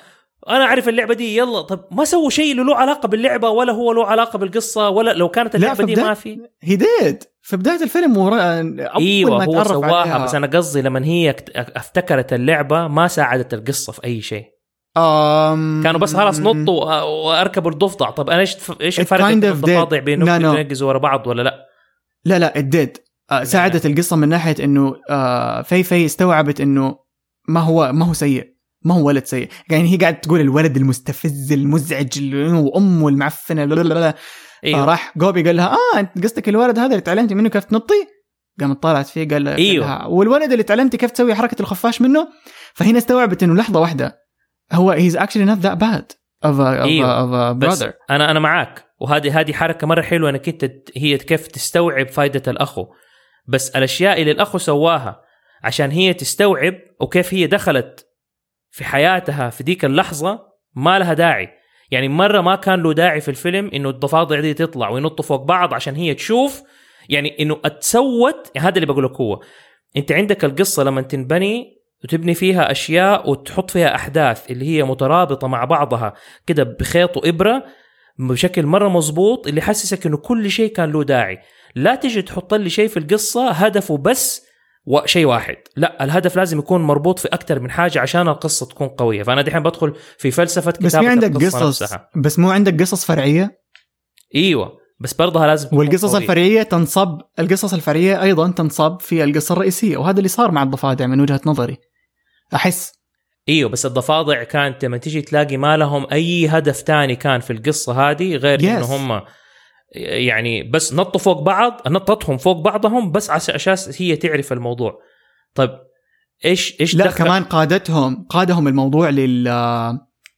أنا أعرف اللعبة دي يلا طب ما سووا شيء له علاقة باللعبة ولا هو له علاقة بالقصة ولا لو كانت اللعبة دي ما في. هي ديد في بدايه الفيلم ورا إيوه هو سواها. بس أنا قصدي لما هي افتكرت اللعبة ما ساعدت القصة في أي شيء. أم... كانوا بس خلاص نطوا وأركبوا الضفدع. طب أنا إيش إيش الفرق kind بين of الضفادع. بينهم No, no. ينقزوا ورا بعض ولا لا؟ لا لا الديد آه ساعدت القصة من ناحية إنه آه في في استوعبت إنه ما هو ما هو سيء. ما هو ولد سيء. يعني هي قاعدة تقول الولد المستفز المزعج وأمه المعفنة لا لا لا لا. إيوه. فراح جوبي قال لها آه أنت قصدك الولد هذا اللي تعلمتي منه كيف تنطي؟ قامت طلعت فيه قال قال أيوه. لها والولد اللي تعلمتي كيف تسوي حركة الخفاش منه؟ فهنا استوعبت إنه لحظة واحدة هو he's actually not that bad of a, of أيوه. a, of a بس brother. أنا أنا معاك. وهذه هذه حركة مرة حلوة إنك أنت هي كيف تستوعب فائده الأخو. بس الأشياء اللي الأخو سواها عشان هي تستوعب وكيف هي دخلت في حياتها في ديك اللحظة ما لها داعي. يعني مرة ما كان له داعي في الفيلم إنه الضفادع دي تطلع وينطوا فوق بعض عشان هي تشوف. يعني إنه اتسوت هذا اللي بقول لك هو أنت عندك القصة لما تنبني وتبني فيها أشياء وتحط فيها أحداث اللي هي مترابطة مع بعضها كده بخيط وإبرة بشكل مرة مظبوط اللي يحسسك إنه كل شيء كان له داعي. لا تجي تحط لي شيء في القصة هدفه بس شيء واحد. لا الهدف لازم يكون مربوط في أكثر من حاجة عشان القصة تكون قوية. فأنا دحين بدخل في فلسفة كتابة بس في عندك القصة قصص نفسها. بس مو عندك قصص فرعية؟ إيوه بس برضها لازم والقصص قوية. الفرعية تنصب القصص الفرعية أيضا تنصب في القصة الرئيسية وهذا اللي صار مع الضفادع من وجهة نظري. أحس. إيوه بس الضفادع كانت لما تيجي تلاقي ما لهم أي هدف تاني كان في القصة هذه غير Yes. انه هم يعني بس نطوا فوق بعض نطتهم فوق بعضهم بس على أساس هي تعرف الموضوع. طيب إيش إيش لا دخل كمان قادتهم قادهم الموضوع لل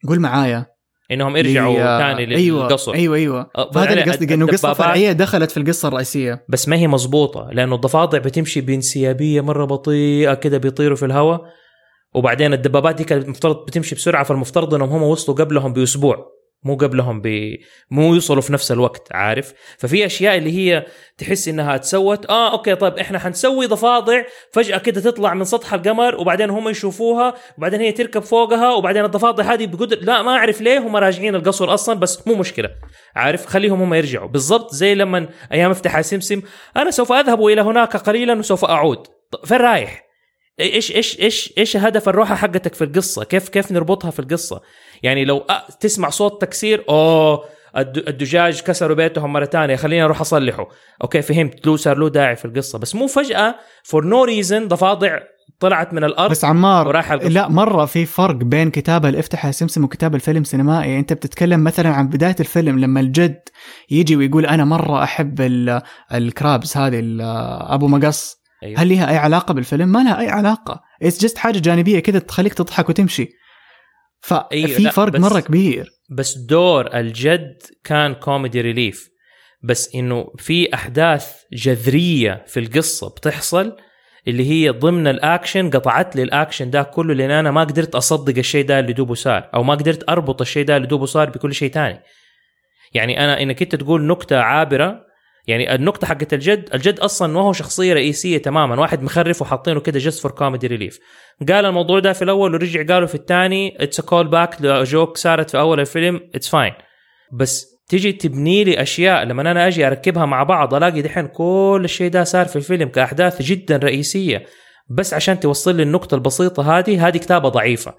قول معايا. إنهم يرجعوا ثاني أيوه للقصر أيوه أيوه. أه، هذا اللي قصدي إنه قصة فرعية دخلت في القصة الرئيسية. بس ما هي مزبوطة لأنه الضفادع بتمشي بانسيابية مرة بطيئة كده بيطيروا في الهواء. وبعدين الدبابات دي كانت المفترض بتمشي بسرعة فالمفترض إنهم هم وصلوا قبلهم بأسبوع. مو قبلهم ب... مو يوصلوا في نفس الوقت عارف؟ ففي أشياء اللي هي تحس إنها تسوت آه أوكي طيب إحنا حنسوي ضفادع فجأة كده تطلع من سطح القمر وبعدين هم يشوفوها وبعدين هي تركب فوقها وبعدين الضفادع هذه بقدر لا ما أعرف ليه هم راجعين القصر أصلا بس مو مشكلة عارف؟ خليهم هم يرجعوا. بالضبط زي لما أيام افتح سمسم أنا سوف أذهب إلى هناك قليلا وسوف أعود. فين رايح؟ إيش إيش إيش إيش هدف الروحة حقتك في القصة؟ كيف كيف نربطها في القصة؟ يعني لو أ- تسمع صوت تكسير أوه الد- الدجاج كسروا بيتهم مرة ثانية خليني أروح أصلحه. أوكي فهمت له صار له داعي في القصة. بس مو فجأة for no reason ضفادع طلعت من الأرض بس عمار وراح القصة. لا مرة في فرق بين كتابه الإفتح يا سمسم وكتابه الفيلم سينمائي. أنت بتتكلم مثلا عن بداية الفيلم لما الجد يجي ويقول أنا مرة أحب ال- الكرابس هذه أبو مقص. أيوة. هل لها أي علاقة بالفيلم؟ ما لها أي علاقة. it's just حاجة جانبية كده تخليك تضحك وتمشي. ففي أيوة، فرق بس- مرة كبير. بس دور الجد كان comedy relief بس إنه في أحداث جذرية في القصة بتحصل اللي هي ضمن الأكشن قطعت لي الأكشن ده كله لأن أنا ما قدرت أصدق الشيء ده اللي دوبه صار أو ما قدرت أربط الشيء ده اللي دوبه صار بكل شيء تاني. يعني أنا إنك أنت تقول نكتة عابرة يعني النكته حقت الجد الجد أصلا ما هو شخصية رئيسية تماما واحد مخرف وحاطينه كده just for comedy relief قال الموضوع ده في الأول ورجع قالوا في الثاني it's callback joke صارت في أول الفيلم it's fine بس تيجي تبني لي أشياء لما أنا أجي أركبها مع بعض ألاقي دحين كل الشيء ده صار في الفيلم كأحداث جدا رئيسية. بس عشان توصل لي النقطة البسيطة هذه هذه كتابة ضعيفة.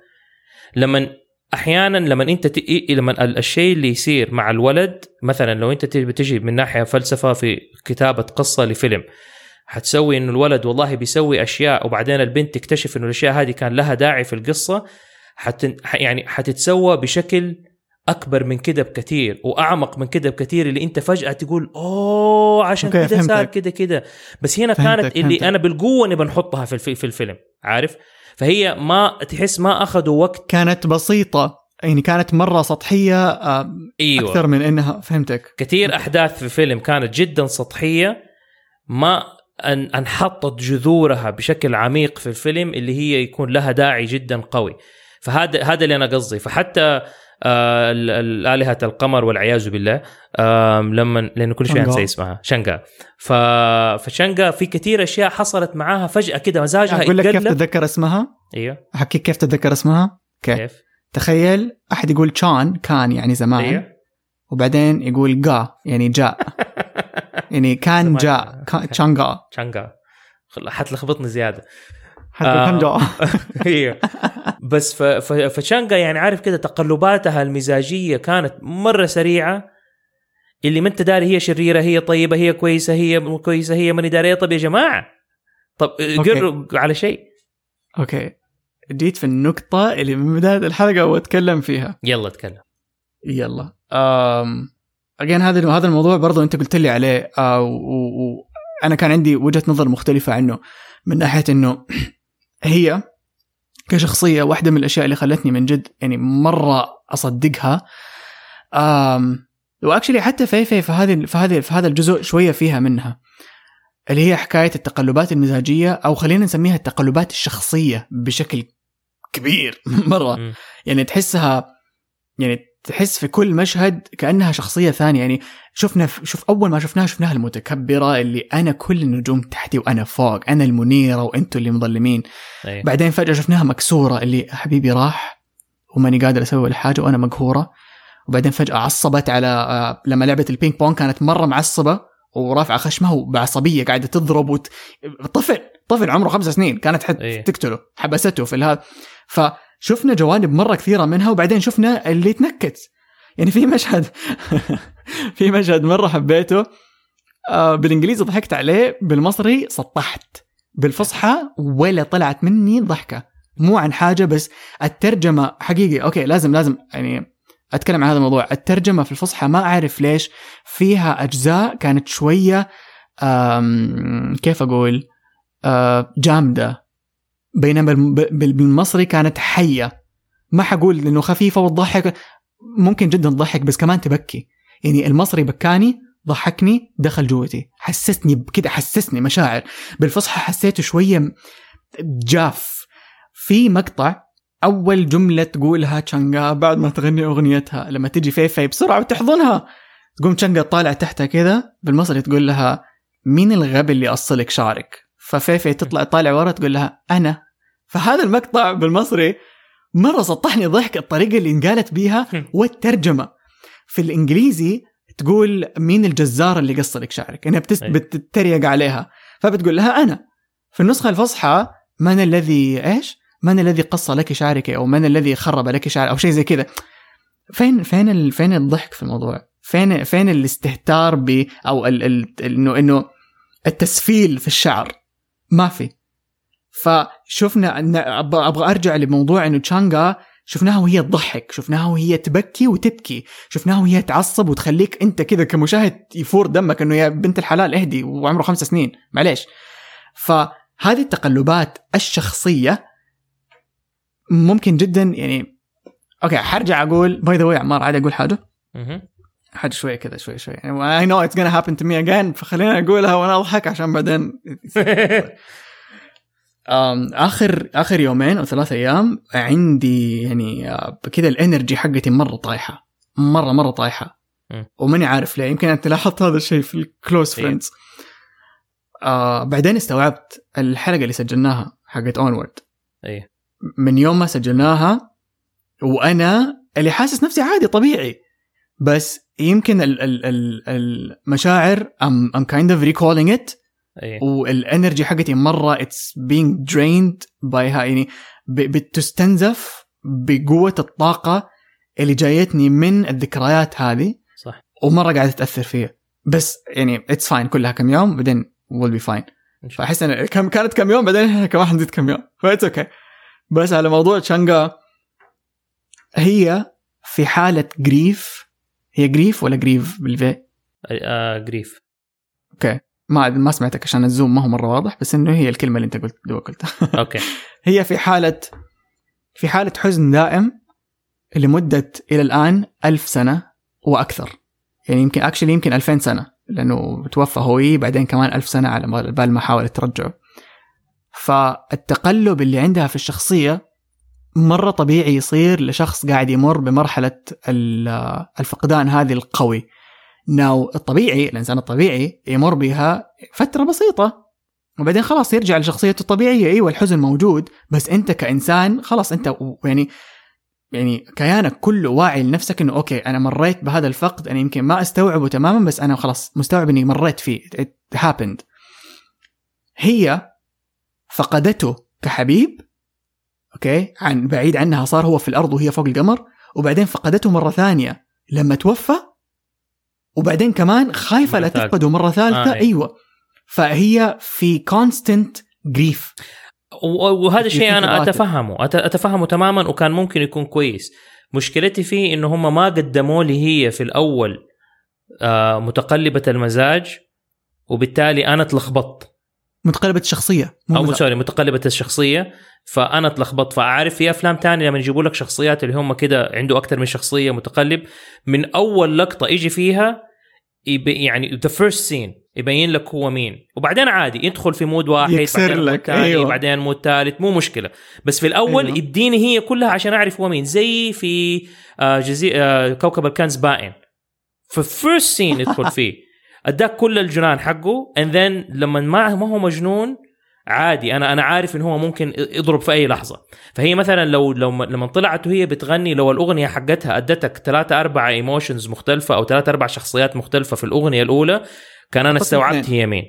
لما أحيانا لما أنت ت... لما ال- الشيء اللي يصير مع الولد مثلا لو أنت تجي من ناحية فلسفة في كتابة قصة لفيلم حتسوي إنه الولد والله بيسوي أشياء وبعدين البنت تكتشف إنه الأشياء هذه كان لها داعي في القصة حت يعني حتتسوى بشكل أكبر من كده بكثير وأعمق من كده بكثير اللي أنت فجأة تقول أوه عشان كده صار فهمتك. كده كده بس هنا فهمتك، كانت اللي فهمتك. أنا بالقوة نبى نحطها في الفيلم عارف فهي ما تحس ما أخذوا وقت. كانت بسيطة. يعني كانت مرة سطحية آه، إيوه. أكثر من إنها فهمتك. كثير أحداث في فيلم كانت جدا سطحية ما ان أنحطت جذورها بشكل عميق في الفيلم اللي هي يكون لها داعي جدا قوي. فهذا هذا اللي أنا قصدي. فحتى آه ال- ال- آلهة القمر والعياذ بالله. آه لما لأنه كل شوي شنغا. أنسى اسمها. شنغا. ف فشنغا في كثير أشياء حصلت معاها فجأة كده مزاجها أقول لك كيف تتذكر اسمها؟ أيوه أحكيك كيف تتذكر اسمها؟ كيف كيف؟ تخيل أحد يقول تشان كان يعني زمان. أيوه وبعدين يقول جا يعني جاء يعني كان. جاء تشانغا خل- حتلخبطني زيادة. حتى آه. كان جاء أيوه بس ف... ف... فشانغا يعني عارف كده تقلباتها المزاجية كانت مرة سريعة اللي ما انت داري هي شريرة هي طيبة هي كويسة هي كويسة هي ماني داري. طب يا جماعة طب قروا على شيء. أوكي. جيت في النقطة اللي من بداية الحلقة وأتكلم فيها. يلا اتكلم. يلا. أم... اجين هذا هذا الموضوع برضو أنت قلت لي عليه آه وأنا كان عندي وجهة نظر مختلفة عنه من ناحية إنه هي كشخصية واحدة من الأشياء اللي خلتني من جد يعني مرة أصدقها. أم... وأكشلي حتى في في في هذه في هذه في هذا الجزء شوية فيها منها. اللي هي حكاية التقلبات المزاجية أو خلينا نسميها التقلبات الشخصية بشكل كبير مرة. مم. يعني تحسها يعني تحس في كل مشهد كأنها شخصية ثانية يعني شفنا شوف أول ما شفناها شفناها المتكبرة اللي أنا كل النجوم تحتي وأنا فوق أنا المنيرة وأنتم اللي مظلمين أيه. بعدين فجأة شفناها مكسورة اللي حبيبي راح وماني قادر أسوي ولا حاجة وأنا مقهورة وبعدين فجأة عصبت على آه، لما لعبة البينج بونج كانت مرة معصبة ورافعة خشمها وبعصبية قاعدة تضرب وت... طفل طفل عمره خمس سنين كانت حت... إيه. تقتله حبسته في الهذا فشفنا جوانب مرة كثيرة منها وبعدين شفنا اللي تنكت يعني في مشهد في مشهد مرة حبيته. آه بالإنجليزي ضحكت عليه بالمصري سطحت. بالفصحى ولا طلعت مني ضحكة. مو عن حاجة بس الترجمة حقيقي. أوكي لازم لازم يعني أتكلم عن هذا الموضوع. الترجمة في الفصحى ما أعرف ليش فيها أجزاء كانت شوية كيف أقول؟ أه جامدة. بينما بالمصري كانت حية. ما حقول انه خفيفة وتضحك. ممكن جدا تضحك بس كمان تبكي. يعني المصري بكاني ضحكني دخل جوتي. حسسني بكده حسسني مشاعر. بالفصحى حسيته شوية جاف. في مقطع أول جملة تقولها تشانغا بعد ما تغني أغنيتها لما تجي فيفي بسرعة وتحضنها. تقوم تشانغا طالع تحتها كذا بالمصري تقول لها مين الغبي اللي أصلك شعرك؟ ففيفي تطلع طالع ورا تقول لها أنا؟ فهذا المقطع بالمصري مرة سطحني ضحك الطريقة اللي انقالت بيها والترجمة. في الإنجليزي تقول مين الجزار اللي قص لك شعرك انها بتست... بتتريق عليها. فبتقول لها أنا. في النسخة الفصحى من الذي إيش؟ من الذي قص لك شعرك؟ أو من الذي خرب لك شعرك أو شيء زي كذا. فين فين ال... فين الضحك في الموضوع؟ فين فين الاستهتار ب أو ال... ال... انه إنه التسفيل في الشعر؟ ما في. فشفنا أبغى أرجع لموضوع إنه تشانغا شفناها وهي تضحك شفناها وهي تبكي وتبكي شفناها وهي تعصب وتخليك أنت كذا كمشاهد يفور دمك إنه يا بنت الحلال اهدي وعمره خمس سنين. معليش. فهذه التقلبات الشخصية ممكن جدا يعني أوكي حرجع أقول by the way عمار عادي أقول حاجة؟ حاجة شوية كذا شوي شوي. يعني I know it's gonna happen to me again فخلينا اقولها وأنا أضحك عشان بعدين آخر آخر يومين أو ثلاث أيام عندي يعني آه، كذا ال energy حقتي مرة طايحة مرة مرة طايحة. وماني عارف ليه. يمكن أنت لاحظت هذا الشيء في ال close إيه. friends آه بعدين استوعبت الحلقة اللي سجلناها حقت Onward إيه. من يوم ما سجلناها وأنا اللي حاسس نفسي عادي طبيعي. بس يمكن ال ال ال المشاعر I'm, I'm kind of recalling it. إيه. وال energy حقتي مرة it's drained by ها يعني بتستنزف بقوة الطاقة اللي جايتني من الذكريات هذه. صح. ومرة قاعدة تأثر فيا بس يعني it's fine كلها كم يوم بعدين will be fine. فأحس إن كم كانت كم يوم بعدين كمان حنزيد كم يوم. ف it's okay بس على موضوع تشانغا هي في حالة grief هي grief ولا grieve بال V آه grief أوكي. ما ما سمعتك عشان الزوم ما هو مرة واضح بس إنه هي الكلمة اللي أنت قلت قلتها. أوكي. هي في حالة في حالة حزن دائم لمدة إلى الآن ألف سنة وأكثر. يعني يمكن actually يمكن 2000 سنة لأنه توفى هوي بعدين كمان ألف سنة على بال ما حاولت ترجعه فالتقلب اللي عندها في الشخصية مرة طبيعي يصير لشخص قاعد يمر بمرحلة ال- الفقدان هذه القوي. ناو الطبيعي الإنسان الطبيعي يمر بها فترة بسيطة. وبعدين خلاص يرجع لشخصيته الطبيعية. أيوه الحزن موجود. بس أنت كإنسان خلاص أنت و- يعني يعني كيانك كله واعي لنفسك إنه أوكي أنا مريت بهذا الفقد. أنا يمكن ما أستوعبه تماما بس أنا خلاص مستوعب إني مريت فيه. It happened. هي فقدته كحبيب أوكي؟ عن بعيد عنها صار هو في الأرض وهي فوق القمر وبعدين فقدته مرة ثانية. لما توفى وبعدين كمان خايفة لا. تفقده مرة ثالثة. آه، إيه. أيوه. فهي في constant grief وهذا الشيء أنا. أتفهمه. أتفهمه تماما وكان ممكن يكون كويس. مشكلتي فيه إنه هم ما قدموا لي هي في الأول آه متقلبة المزاج وبالتالي أنا اتلخبطت متقلبة الشخصية مو أو. sorry متقلبة الشخصية. فأنا اتلخبطت فأعرف في أفلام تانية لما يجيبوا لك شخصيات اللي هم كده عنده أكثر من شخصية متقلب من أول لقطة يجي فيها يب- يعني the first scene يبين لك هو مين. وبعدين عادي يدخل في mood واحد يكسر بعدين mood لك، تاني أيوة. بعدين mood ثالث مو مشكلة. بس في الأول أيوة. يديني هي كلها عشان أعرف هو مين. زي في آه جزي... آه كوكب الكنز بائن. في first scene يدخل فيه. أداك كل الجنان حقه and then لما ما ما هو مجنون عادي أنا أنا عارف إن هو ممكن يضرب في أي لحظة فهي مثلا لو لو لما طلعت وهي بتغني لو الأغنية حقتها أدتك ثلاثة أربعة emotions مختلفة أو ثلاثة أربعة شخصيات مختلفة في الأغنية الأولى كان أنا استوعبت. هي مين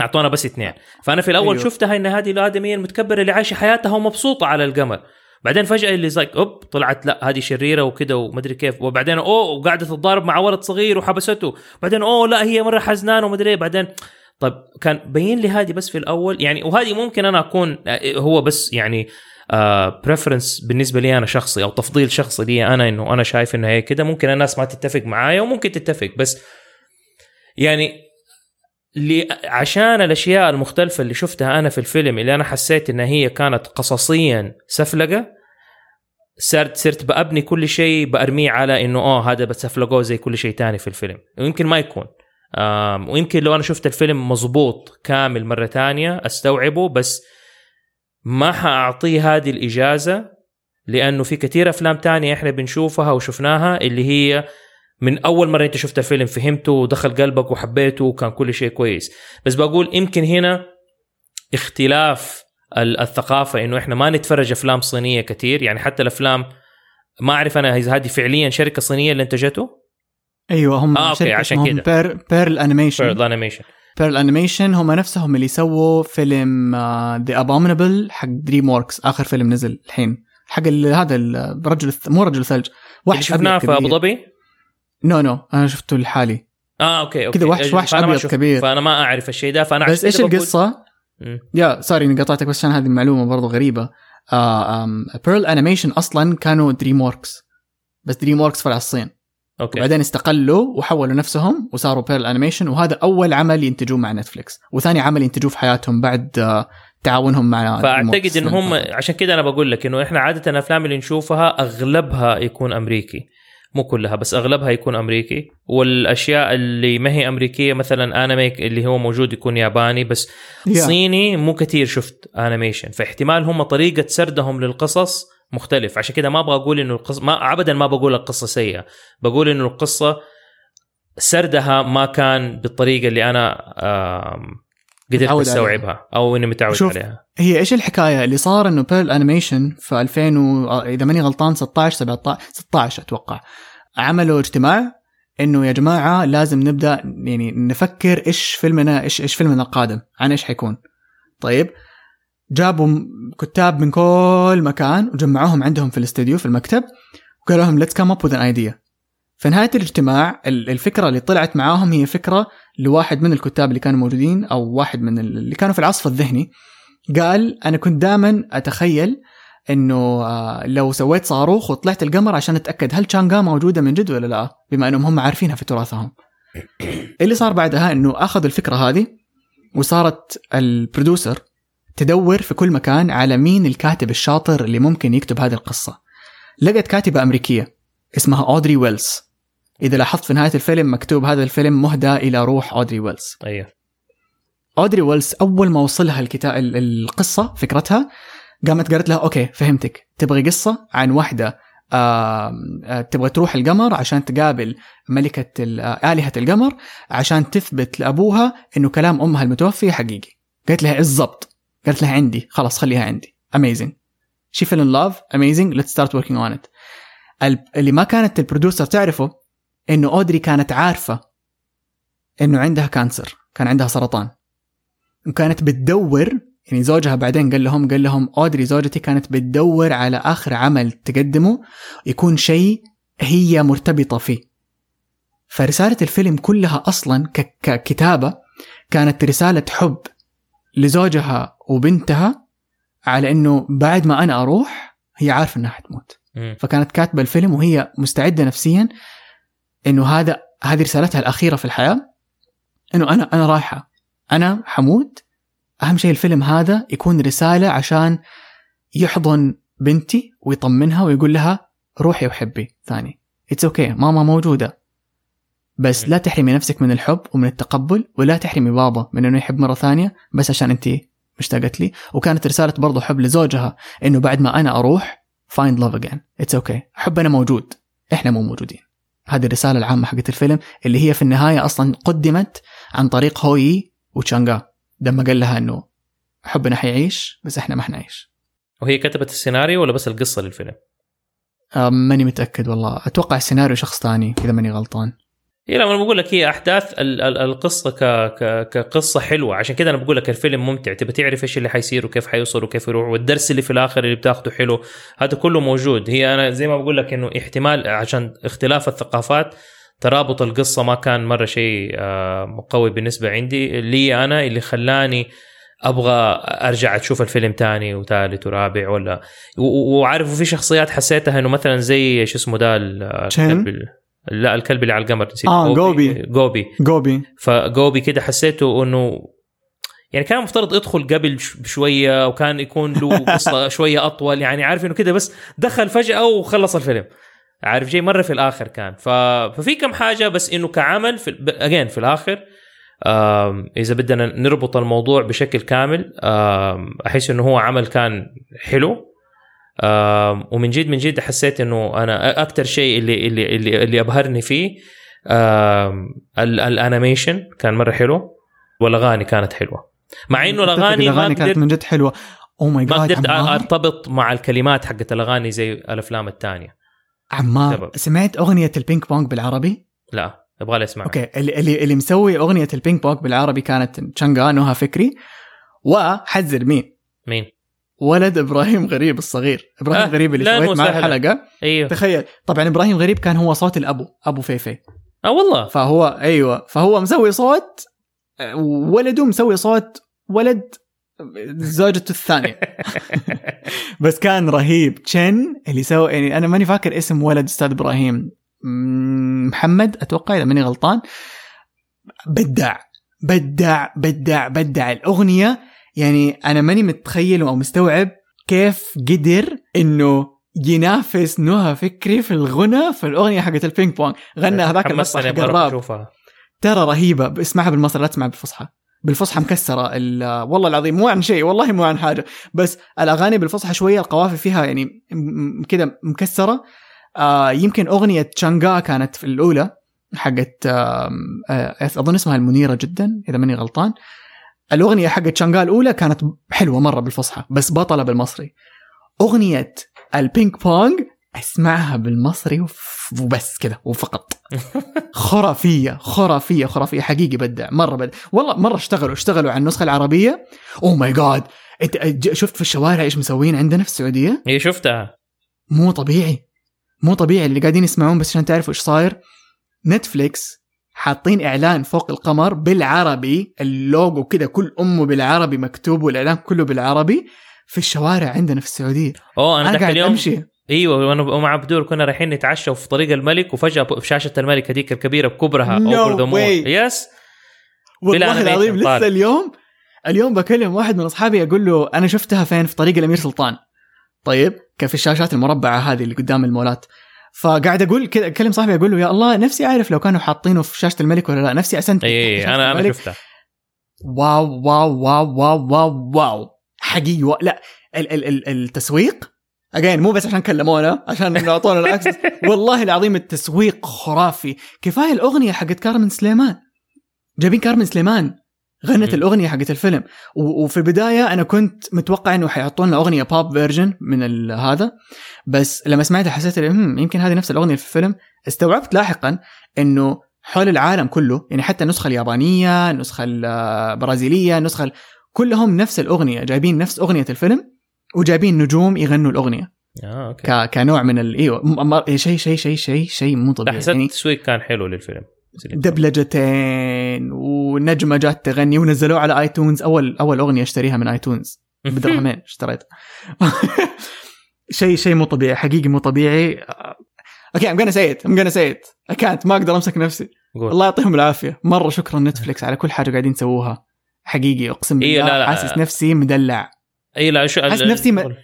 أعطونا بس اثنين فأنا في الأول. أيوه. شفتها إن هذه الآدمية المتكبرة اللي عايشة حياتها ومبسوطة على القمر بعدين فجأة اللي هي زي ك أوب طلعت لا هذه شريرة وكذا ومدري كيف. وبعدين أوه وقاعدة تتضارب مع ولد صغير وحبسته. بعدين أوه لا هي مرة حزنانة ومدري إيه. بعدين طيب كان بين لي هذه بس في الأول يعني وهذه ممكن أنا أكون آه، هو بس يعني بريفرنس بالنسبة لي أنا شخصي أو تفضيل شخصي لي أنا إنه أنا شايف انه هي كده. ممكن الناس ما تتفق معايا وممكن تتفق بس يعني عشان الأشياء المختلفة اللي شفتها أنا في الفيلم اللي أنا حسيت انها هي كانت قصصيا سفلقة صرت صرت بأبني كل شيء بأرميه على إنه آه هذا بتسفلقوه زي كل شيء تاني في الفيلم. ويمكن ما يكون. ويمكن لو أنا شفت الفيلم مظبوط كامل مرة تانية أستوعبه بس ما حاعطيه هذه الإجازة لأنه في كثير أفلام تانية إحنا بنشوفها وشفناها اللي هي من أول مرة أنت شفت الفيلم فهمته ودخل قلبك وحبيته وكان كل شيء كويس. بس بقول يمكن هنا اختلاف الثقافة إنه إحنا ما نتفرج أفلام صينية كثير يعني حتى الأفلام ما أعرف أنا إذا هذه فعليا شركة صينية اللي انتجته أيوه هم آه، شركة عشان كده. بير Pearl Animation Pearl Animation Pearl Animation هم نفسهم اللي سووا فيلم The Abominable حق DreamWorks آخر فيلم نزل الحين. حق هذا الرجل مو رجل الثلج اللي شفناه في أبو ظبي؟ no no أنا شفته لحالي. آه أوكي أوكي. كذا وحش- وحش شفت- كبير. فأنا ما أعرف الشيء ده فأنا بس إيش القصة؟ مم. يا sorry اني قطعتك بس عشان هذه المعلومه برضو غريبة. Pearl Animation أصلا كانوا DreamWorks بس DreamWorks فرع الصين. أوكي. وبعدين استقلوا وحولوا نفسهم وصاروا Pearl Animation وهذا أول عمل ينتجوه مع Netflix وثاني عمل ينتجوه في حياتهم بعد آه، تعاونهم مع فأعتقد إن هم عشان كده أنا بقول لك إنه إحنا عادة الأفلام اللي نشوفها أغلبها يكون أمريكي. مو كلها بس أغلبها يكون أمريكي. والأشياء اللي ما هي أمريكية مثلا انمي اللي هو موجود يكون ياباني بس Yeah. صيني مو كثير شفت animation فاحتمال هم طريقة سردهم للقصص مختلف. عشان كده ما أبغى أقول إنه القصة ما ابدا ما بقول القصة سيئة. بقول إنه القصة سردها ما كان بالطريقة اللي أنا قدرت أستوعبها أو إني متعود شوف، عليها. هي إيش الحكاية؟ اللي صار إنه بيرل انيميشن في 2000 و... إذا ماني غلطان 16 17 16 أتوقع عملوا اجتماع إنه يا جماعة لازم نبدأ يعني نفكر إيش فيلمنا إيش إيش فيلمنا القادم عن إيش حيكون. طيب جابوا كتاب من كل مكان وجمعوهم عندهم في الاستوديو في المكتب وقالوا لهم let's come up with idea في نهايه الاجتماع ال- الفكرة اللي طلعت معاهم هي فكرة لواحد من الكتاب اللي كانوا موجودين أو واحد من ال- اللي كانوا في العصف الذهني. قال أنا كنت دائما أتخيل إنه آه، لو سويت صاروخ وطلعت القمر عشان أتأكد هل تشانغا موجودة من جد ولا لا بما إنهم هم عارفينها في تراثهم. اللي صار بعدها إنه أخذوا الفكرة هذه وصارت ال producer تدور في كل مكان على مين الكاتب الشاطر اللي ممكن يكتب هذه القصة. لقت كاتبة أمريكية اسمها اودري ويلز إذا لاحظت في نهاية الفيلم مكتوب هذا الفيلم مهدى إلى روح أودري ويلز. أيوه. أودري ويلز أول ما وصلها الكتاب القصة فكرتها قامت قالت لها okay فهمتك. تبغي قصة عن واحدة آه تبغى تروح القمر عشان تقابل ملكة آه، آلهة القمر عشان تثبت لأبوها إنه كلام أمها المتوفي حقيقي. قالت لها بالضبط. قالت لها عندي. خلاص خليها عندي. Amazing. She fell in love. Amazing. Let's start working on it. ال- اللي ما كانت البرودوسر تعرفه إنه أودري كانت عارفة إنه عندها كانسر كان عندها سرطان وكانت بتدور يعني زوجها بعدين قال لهم قال لهم أودري زوجتي كانت بتدور على آخر عمل تقدمه يكون شيء هي مرتبطة فيه. فرسالة الفيلم كلها أصلا ك- ككتابة كانت رسالة حب لزوجها وبنتها على إنه بعد ما أنا أروح هي عارفة إنها حتموت. فكانت كاتبة الفيلم وهي مستعدة نفسيا إنه هذا هذه رسالتها الأخيرة في الحياة إنه أنا أنا رايحة. أنا حموت أهم شيء الفيلم هذا يكون رسالة عشان يحضن بنتي ويطمنها ويقول لها روحي وحبي. ثاني. it's okay okay. ماما موجودة. بس لا تحرمي نفسك من الحب ومن التقبل ولا تحرمي بابا من إنه يحب مرة ثانية بس عشان انت مشتاقت لي. وكانت رسالة برضه حب لزوجها إنه بعد ما أنا أروح find love again. it's okay. حبنا موجود. إحنا مو موجودين. هذه الرسالة العامة حقت الفيلم اللي هي في النهاية أصلا قدمت عن طريق هوي وتشانغا. لما قال لها إنه حبنا حيعيش بس إحنا ما حنعيش. وهي كتبت السيناريو ولا بس القصة للفيلم؟ ماني متأكد والله. أتوقع السيناريو شخص ثاني إذا ماني غلطان. هي لما بقول لك هي أحداث ال- ال- القصة ك... ك... كقصة حلوة. عشان كده أنا بقول لك الفيلم ممتع. تبى تعرف إيش اللي حيصير وكيف حيوصل وكيف يروح والدرس اللي في الآخر اللي بتاخده حلو. هذا كله موجود. هي أنا زي ما بقول لك إنه احتمال عشان اختلاف الثقافات ترابط القصة ما كان مرة شيء آه، قوي بالنسبة عندي. لي أنا اللي خلاني أبغى أرجع أشوف الفيلم تاني وثالث ورابع ولا وعارف وفي شخصيات حسيتها إنه مثلا زي شو اسمه ده لا الكلب اللي على القمر نسيت. آه، جوبي. جوبي جوبي فجوبي كده حسيته إنه يعني كان مفترض يدخل قبل بشوية وكان يكون له قصة شوية أطول يعني عارف إنه كده بس دخل فجأة وخلص الفيلم. عارف جاي مرة في الآخر كان. ف... ففي كم حاجة بس إنه كعمل في اجين في الآخر إذا بدنا نربط الموضوع بشكل كامل أحس إنه هو عمل كان حلو. ومن جد من جد حسيت إنه أنا أكثر شيء اللي اللي اللي, اللي أبهرني فيه الأنيميشن كان مرة حلو والأغاني كانت حلوة مع إنه الأغاني ما الأغاني كانت قدرت من جد حلوة أو ماي ما جاد قدرت عمار أرتبط مع الكلمات حقت الأغاني زي الأفلام الثانية عمار سبب. سمعت أغنية البينج بونج بالعربي؟ لا يبغى لي اسمع أوكي اللي اللي, مسوي أغنية البينج بونج بالعربي كانت تشانغا نوها فكري وحذر مين؟ مين ولد إبراهيم غريب الصغير. إبراهيم آه، غريب اللي سويت معاه. الحلقة أيوه. تخيل. طبعا إبراهيم غريب كان هو صوت الأبو أبو فيفي. آه والله. فهو أيوه. فهو مسوي صوت آه، ولده مسوي صوت ولد زوجته الثانية. بس كان رهيب. تشن اللي سوى يعني أنا ماني فاكر اسم ولد أستاذ إبراهيم. محمد أتوقع إذا ماني غلطان. بدع. بدع بدع بدع. الأغنية يعني أنا ماني متخيل أو مستوعب كيف قدر إنه ينافس نهى فكري في الغنى في الأغنية حقت ال ping pong غنى هذاك المقطع حق الراب ترى رهيبة. اسمعها بالمصري لا تسمعها بالفصحى. بالفصحى مكسرة ال- والله العظيم مو عن شيء والله مو عن حاجة. بس الأغاني بالفصحى شوية القوافي فيها يعني كده مكسرة. آه يمكن أغنية تشانغا كانت في الأولى حقت آه أظن اسمها المنيرة جدا إذا ماني غلطان. الأغنية حقت تشانغا الأولى كانت حلوة مرة بالفصحى بس بطلة بالمصري. أغنية ال ping pong أسمعها بالمصري وبس كده وفقط. خرافية خرافية خرافية حقيقي بدع مرة بدع. والله مرة اشتغلوا اشتغلوا على النسخة العربية. oh my God شفت في الشوارع إيش مسوين عندنا في السعودية؟ هي شفتها. مو طبيعي. مو طبيعي اللي قاعدين يسمعون بس عشان تعرفوا إيش صاير. Netflix حاطين إعلان فوق القمر بالعربي اللوجو كده كلمة بالعربي مكتوب والإعلان كله بالعربي في الشوارع عندنا في السعودية. أوه أنا أنا ذاك قاعد اليوم أمشي. إيوه وأنا ومع عبدور كنا رايحين نتعشى في طريق الملك وفجأة شاشة الملك هذيك الكبيرة بكبرها. No اوفر ذا way. يس والله العظيم لسه. اليوم اليوم بكلم واحد من أصحابي أقول له أنا شفتها فين؟ في طريق الأمير سلطان. طيب كان في الشاشات المربعة هذه اللي قدام المولات؟ فقاعد أقول كذا أكلم صاحبي أقول له يا الله نفسي أعرف لو كانوا حاطينه في شاشة الملك ولا لا. نفسي اسنت اي أنا أنا شفتها واو واو واو واو واو واو. حقيقي و... لا ال ال ال التسويق؟ again مو بس عشان كلمونا عشان أعطونا ال access والله العظيم التسويق خرافي. كفاية الأغنية حقت كارمن سليمان. جايبين كارمن سليمان. غنت. الأغنية حقت الفيلم. وفي البداية أنا كنت متوقع إنه حيحطوا لنا أغنية pop version من هذا. بس لما سمعتها حسيت إنه، "هم، يمكن هذه نفس الأغنية في الفيلم. استوعبت لاحقا إنه حول العالم كله يعني حتى النسخة اليابانية النسخة البرازيليه النسخة ال- كلهم نفس الأغنية جايبين نفس أغنية الفيلم وجايبين نجوم يغنوا الأغنية. أوكي. ك... كنوع من. إيوه شيء شيء شيء شيء شيء مو طبيعي. حسيت يعني التسويق كان حلو للفيلم. دبلجتين ونجمة جات تغني ونزلوه على iTunes. أول أول أغنية اشتريها من iTunes. بدرهمين اشتريتها شيء شيء مو طبيعي حقيقي مو طبيعي. okay I'm say it I'm it. I can't ما أقدر أمسك نفسي. قول. الله يعطيهم العافية. مرة شكرا Netflix على كل حاجة قاعدين تسووها حقيقي أقسم بالله إيه، لا، لا. حاسس نفسي مدلع. اي لا شو حاسس نفسي.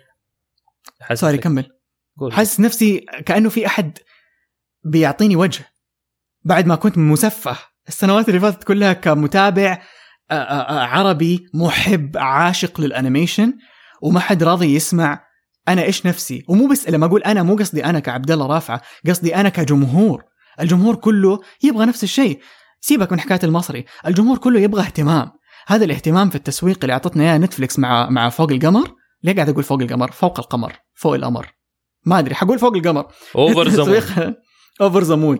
حاسس sorry كمل. قول. حاسس نفسي كأنه في أحد بيعطيني وجه. بعد ما كنت مسفه. السنوات اللي فاتت كلها كمتابع آه، آه، آه، عربي محب عاشق لل animation وما حد راضي يسمع أنا إيش نفسي. ومو بس لما أقول أنا مو قصدي أنا كعبد الله رافعة قصدي أنا كجمهور. الجمهور كله يبغى نفس الشيء. سيبك من حكاية المصري. الجمهور كله يبغى اهتمام. هذا الاهتمام في التسويق اللي أعطتنا إياه نتفلكس مع مع فوق القمر. ليه قاعد أقول فوق القمر؟ فوق القمر. فوق القمر. ما أدري حقول فوق القمر. Over Over the Moon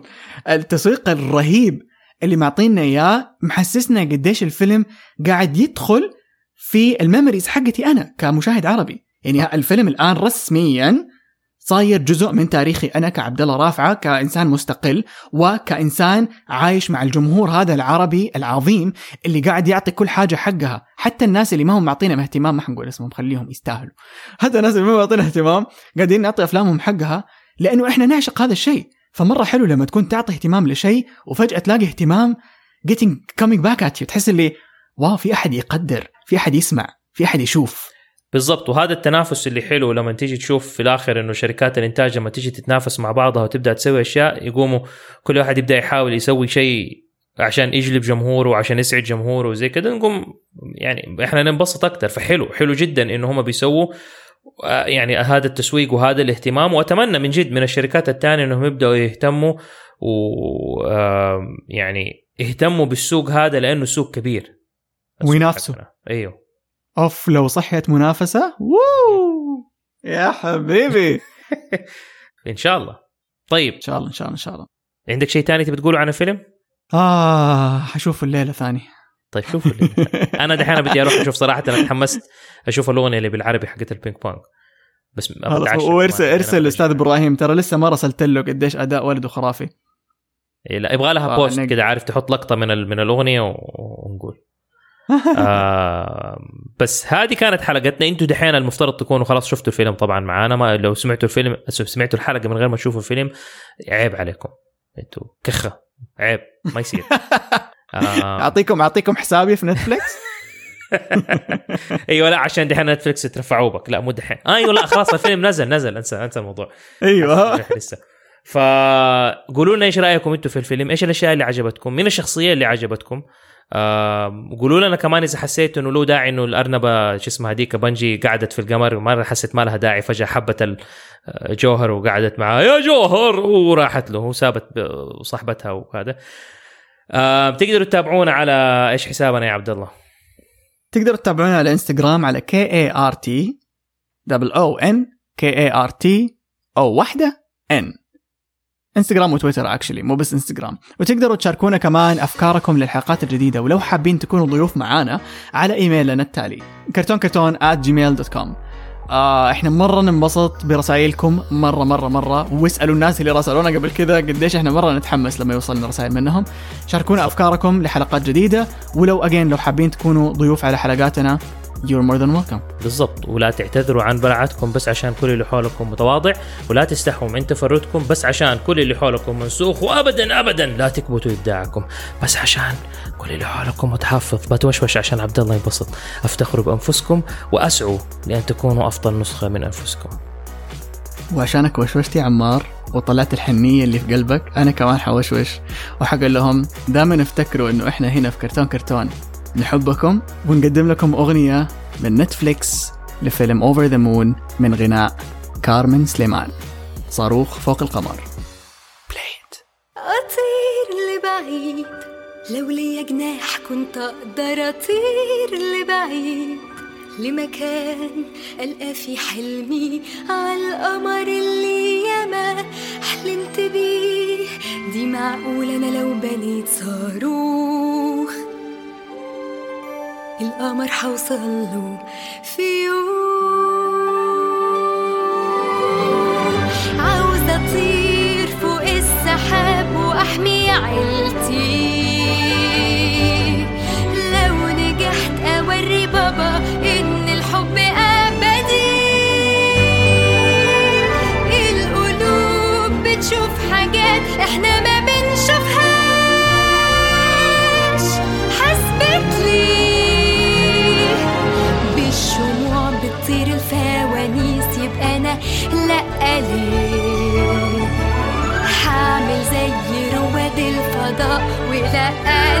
التسويق الرهيب اللي معطينا إياه محسسنا قديش الفيلم قاعد يدخل في ال memories حقتي أنا كمشاهد عربي. يعني الفيلم الآن رسميا صاير جزء من تاريخي أنا كعبد الله رافعة كإنسان مستقل وكإنسان عايش مع الجمهور هذا العربي العظيم اللي قاعد يعطي كل حاجة حقها. حتى الناس اللي ما هم معطينا اهتمام ما حنقول اسمهم خليهم يستاهلوا. حتى الناس اللي ما معطينا اهتمام قاعدين نعطي أفلامهم حقها لأنه إحنا نعشق هذا الشيء. فمرة حلو لما تكون تعطي اهتمام لشيء وفجأة تلاقي اهتمام getting coming back at you. تحس اللي واو في أحد يقدر في أحد يسمع في أحد يشوف. بالضبط. وهذا التنافس اللي حلو لما تيجي تشوف في الآخر إنه شركات الإنتاج لما تيجي تتنافس مع بعضها وتبدأ تسوي أشياء يقوموا كل واحد يبدأ يحاول يسوي شيء عشان يجلب جمهوره وعشان يسعد جمهوره وزي كده نقوم يعني إحنا ننبسط أكثر فحلو حلو جدا إنه هم بيسووا يعني هذا التسويق وهذا الاهتمام. وأتمنى من جد من الشركات الثانية إنهم يبدأوا يهتموا و يعني يهتموا بالسوق هذا لأنه سوق كبير. وينافسوا. أيوه. أوف لو صحيت منافسة؟ ووو! يا حبيبي! إن شاء الله. طيب. إن شاء الله إن شاء الله إن شاء الله. عندك شيء ثاني تبي تقوله عن الفيلم؟ آه حشوف الليلة ثاني طيب شوف. أنا دحين بدي أروح أشوف صراحة أنا تحمست أشوف الأغنية اللي بالعربي حقت البينج بونج. بس وارسل ارسل الأستاذ إبراهيم ترى لسه ما رسلت له قديش أداء ولده خرافي إيه لا يبغى لها post كذا عارف تحط لقطة من من الأغنية ونقول. آه بس هذه كانت حلقتنا. أنتم دحين المفترض تكونوا خلاص شفتوا الفيلم طبعا معانا. ما لو سمعتوا الفيلم سمعتوا الحلقة من غير ما تشوفوا الفيلم عيب عليكم. أنتوا كخة. عيب. ما يصير. آه. اعطيكم أعطيكم حسابي في نتفلكس أيوه لا عشان دحين نتفلكس ترفعوا بك. لا مو دحين. آه أيوه لا خلاص الفيلم نزل نزل. انسى انسى الموضوع. أيوه. لسه. فقولوا لنا إيش رأيكم أنتم في الفيلم؟ إيش الأشياء اللي عجبتكم؟ مين الشخصية اللي عجبتكم؟ آه قولوا لنا كمان إذا حسيتوا إنه له داعي إنه الأرنبة شو اسمها هذيك بنجي قعدت في القمر ما حسيت ما لها داعي فجأة حبت جوهر وقعدت معاه. يا جوهر! وراحت له وسابت صاحبتها وهذا. آه تقدروا تتابعونا على إيش حسابنا يا عبد الله؟ تقدروا تتابعونا على إنستغرام على K A R T double O N K A R T O واحدة N إنستغرام وتويتر actually مو بس إنستغرام. وتقدروا تشاركونا كمان أفكاركم للحلقات الجديدة ولو حابين تكونوا ضيوف معانا على إيميلنا التالي كرتون كرتون at gmail.com آه إحنا مرة ننبسط برسائلكم مرة مرة مرة. واسألوا الناس اللي راسلونا قبل كذا قديش إحنا مرة نتحمس لما يوصلنا رسائل منهم. شاركونا أفكاركم لحلقات جديدة ولو أجين لو حابين تكونوا ضيوف على حلقاتنا. You're more than welcome. بالضبط ولا تعتذروا عن براعتكم بس عشان كل اللي حولكم متواضع ولا تستحوا من تفردكم بس عشان كل اللي حولكم منسوخ وابدا ابدا لا تكبتوا إبداعكم بس عشان كل اللي حولكم متحفظ. بتوشوش عشان عبد الله ينبسط. أفتخروا بأنفسكم وأسعوا لأن تكونوا أفضل نسخة من أنفسكم. وعشانك وشوشت يا عمار وطلعت الحنية اللي في قلبك أنا كمان حوشوش. وحقول لهم دائما افتكروا إنه إحنا هنا في كرتون كرتون. نحبكم ونقدم لكم أغنية من نتفليكس لفيلم Over the Moon من غناء كارمن سليمان. صاروخ فوق القمر. بلايت أطير لبعيد. لو لي جناح كنت أقدر أطير لبعيد. لمكان ألقى في حلمي على القمر اللي ياما حلمت بيه. دي معقول أنا لو بنيت صاروخ. القمر حوصله في يوم. عاوزة أطير فوق السحاب وأحمي عيلتي. لو نجحت أوري بابا لأ ليه حامل زي رواد الفضاء ولا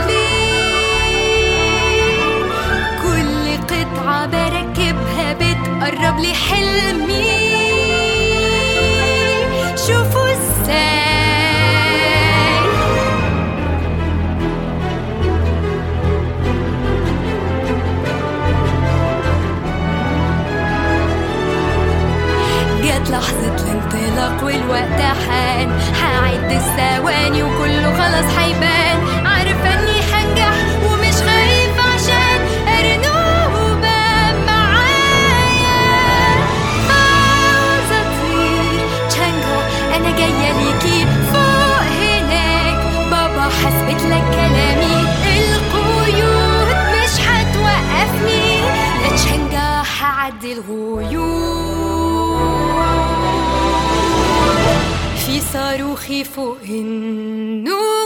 ليه كل قطعة بركبها بتقرب لي والوقت حان. هعد الثواني وكله خلاص هيبان. صاروخي فوق النور.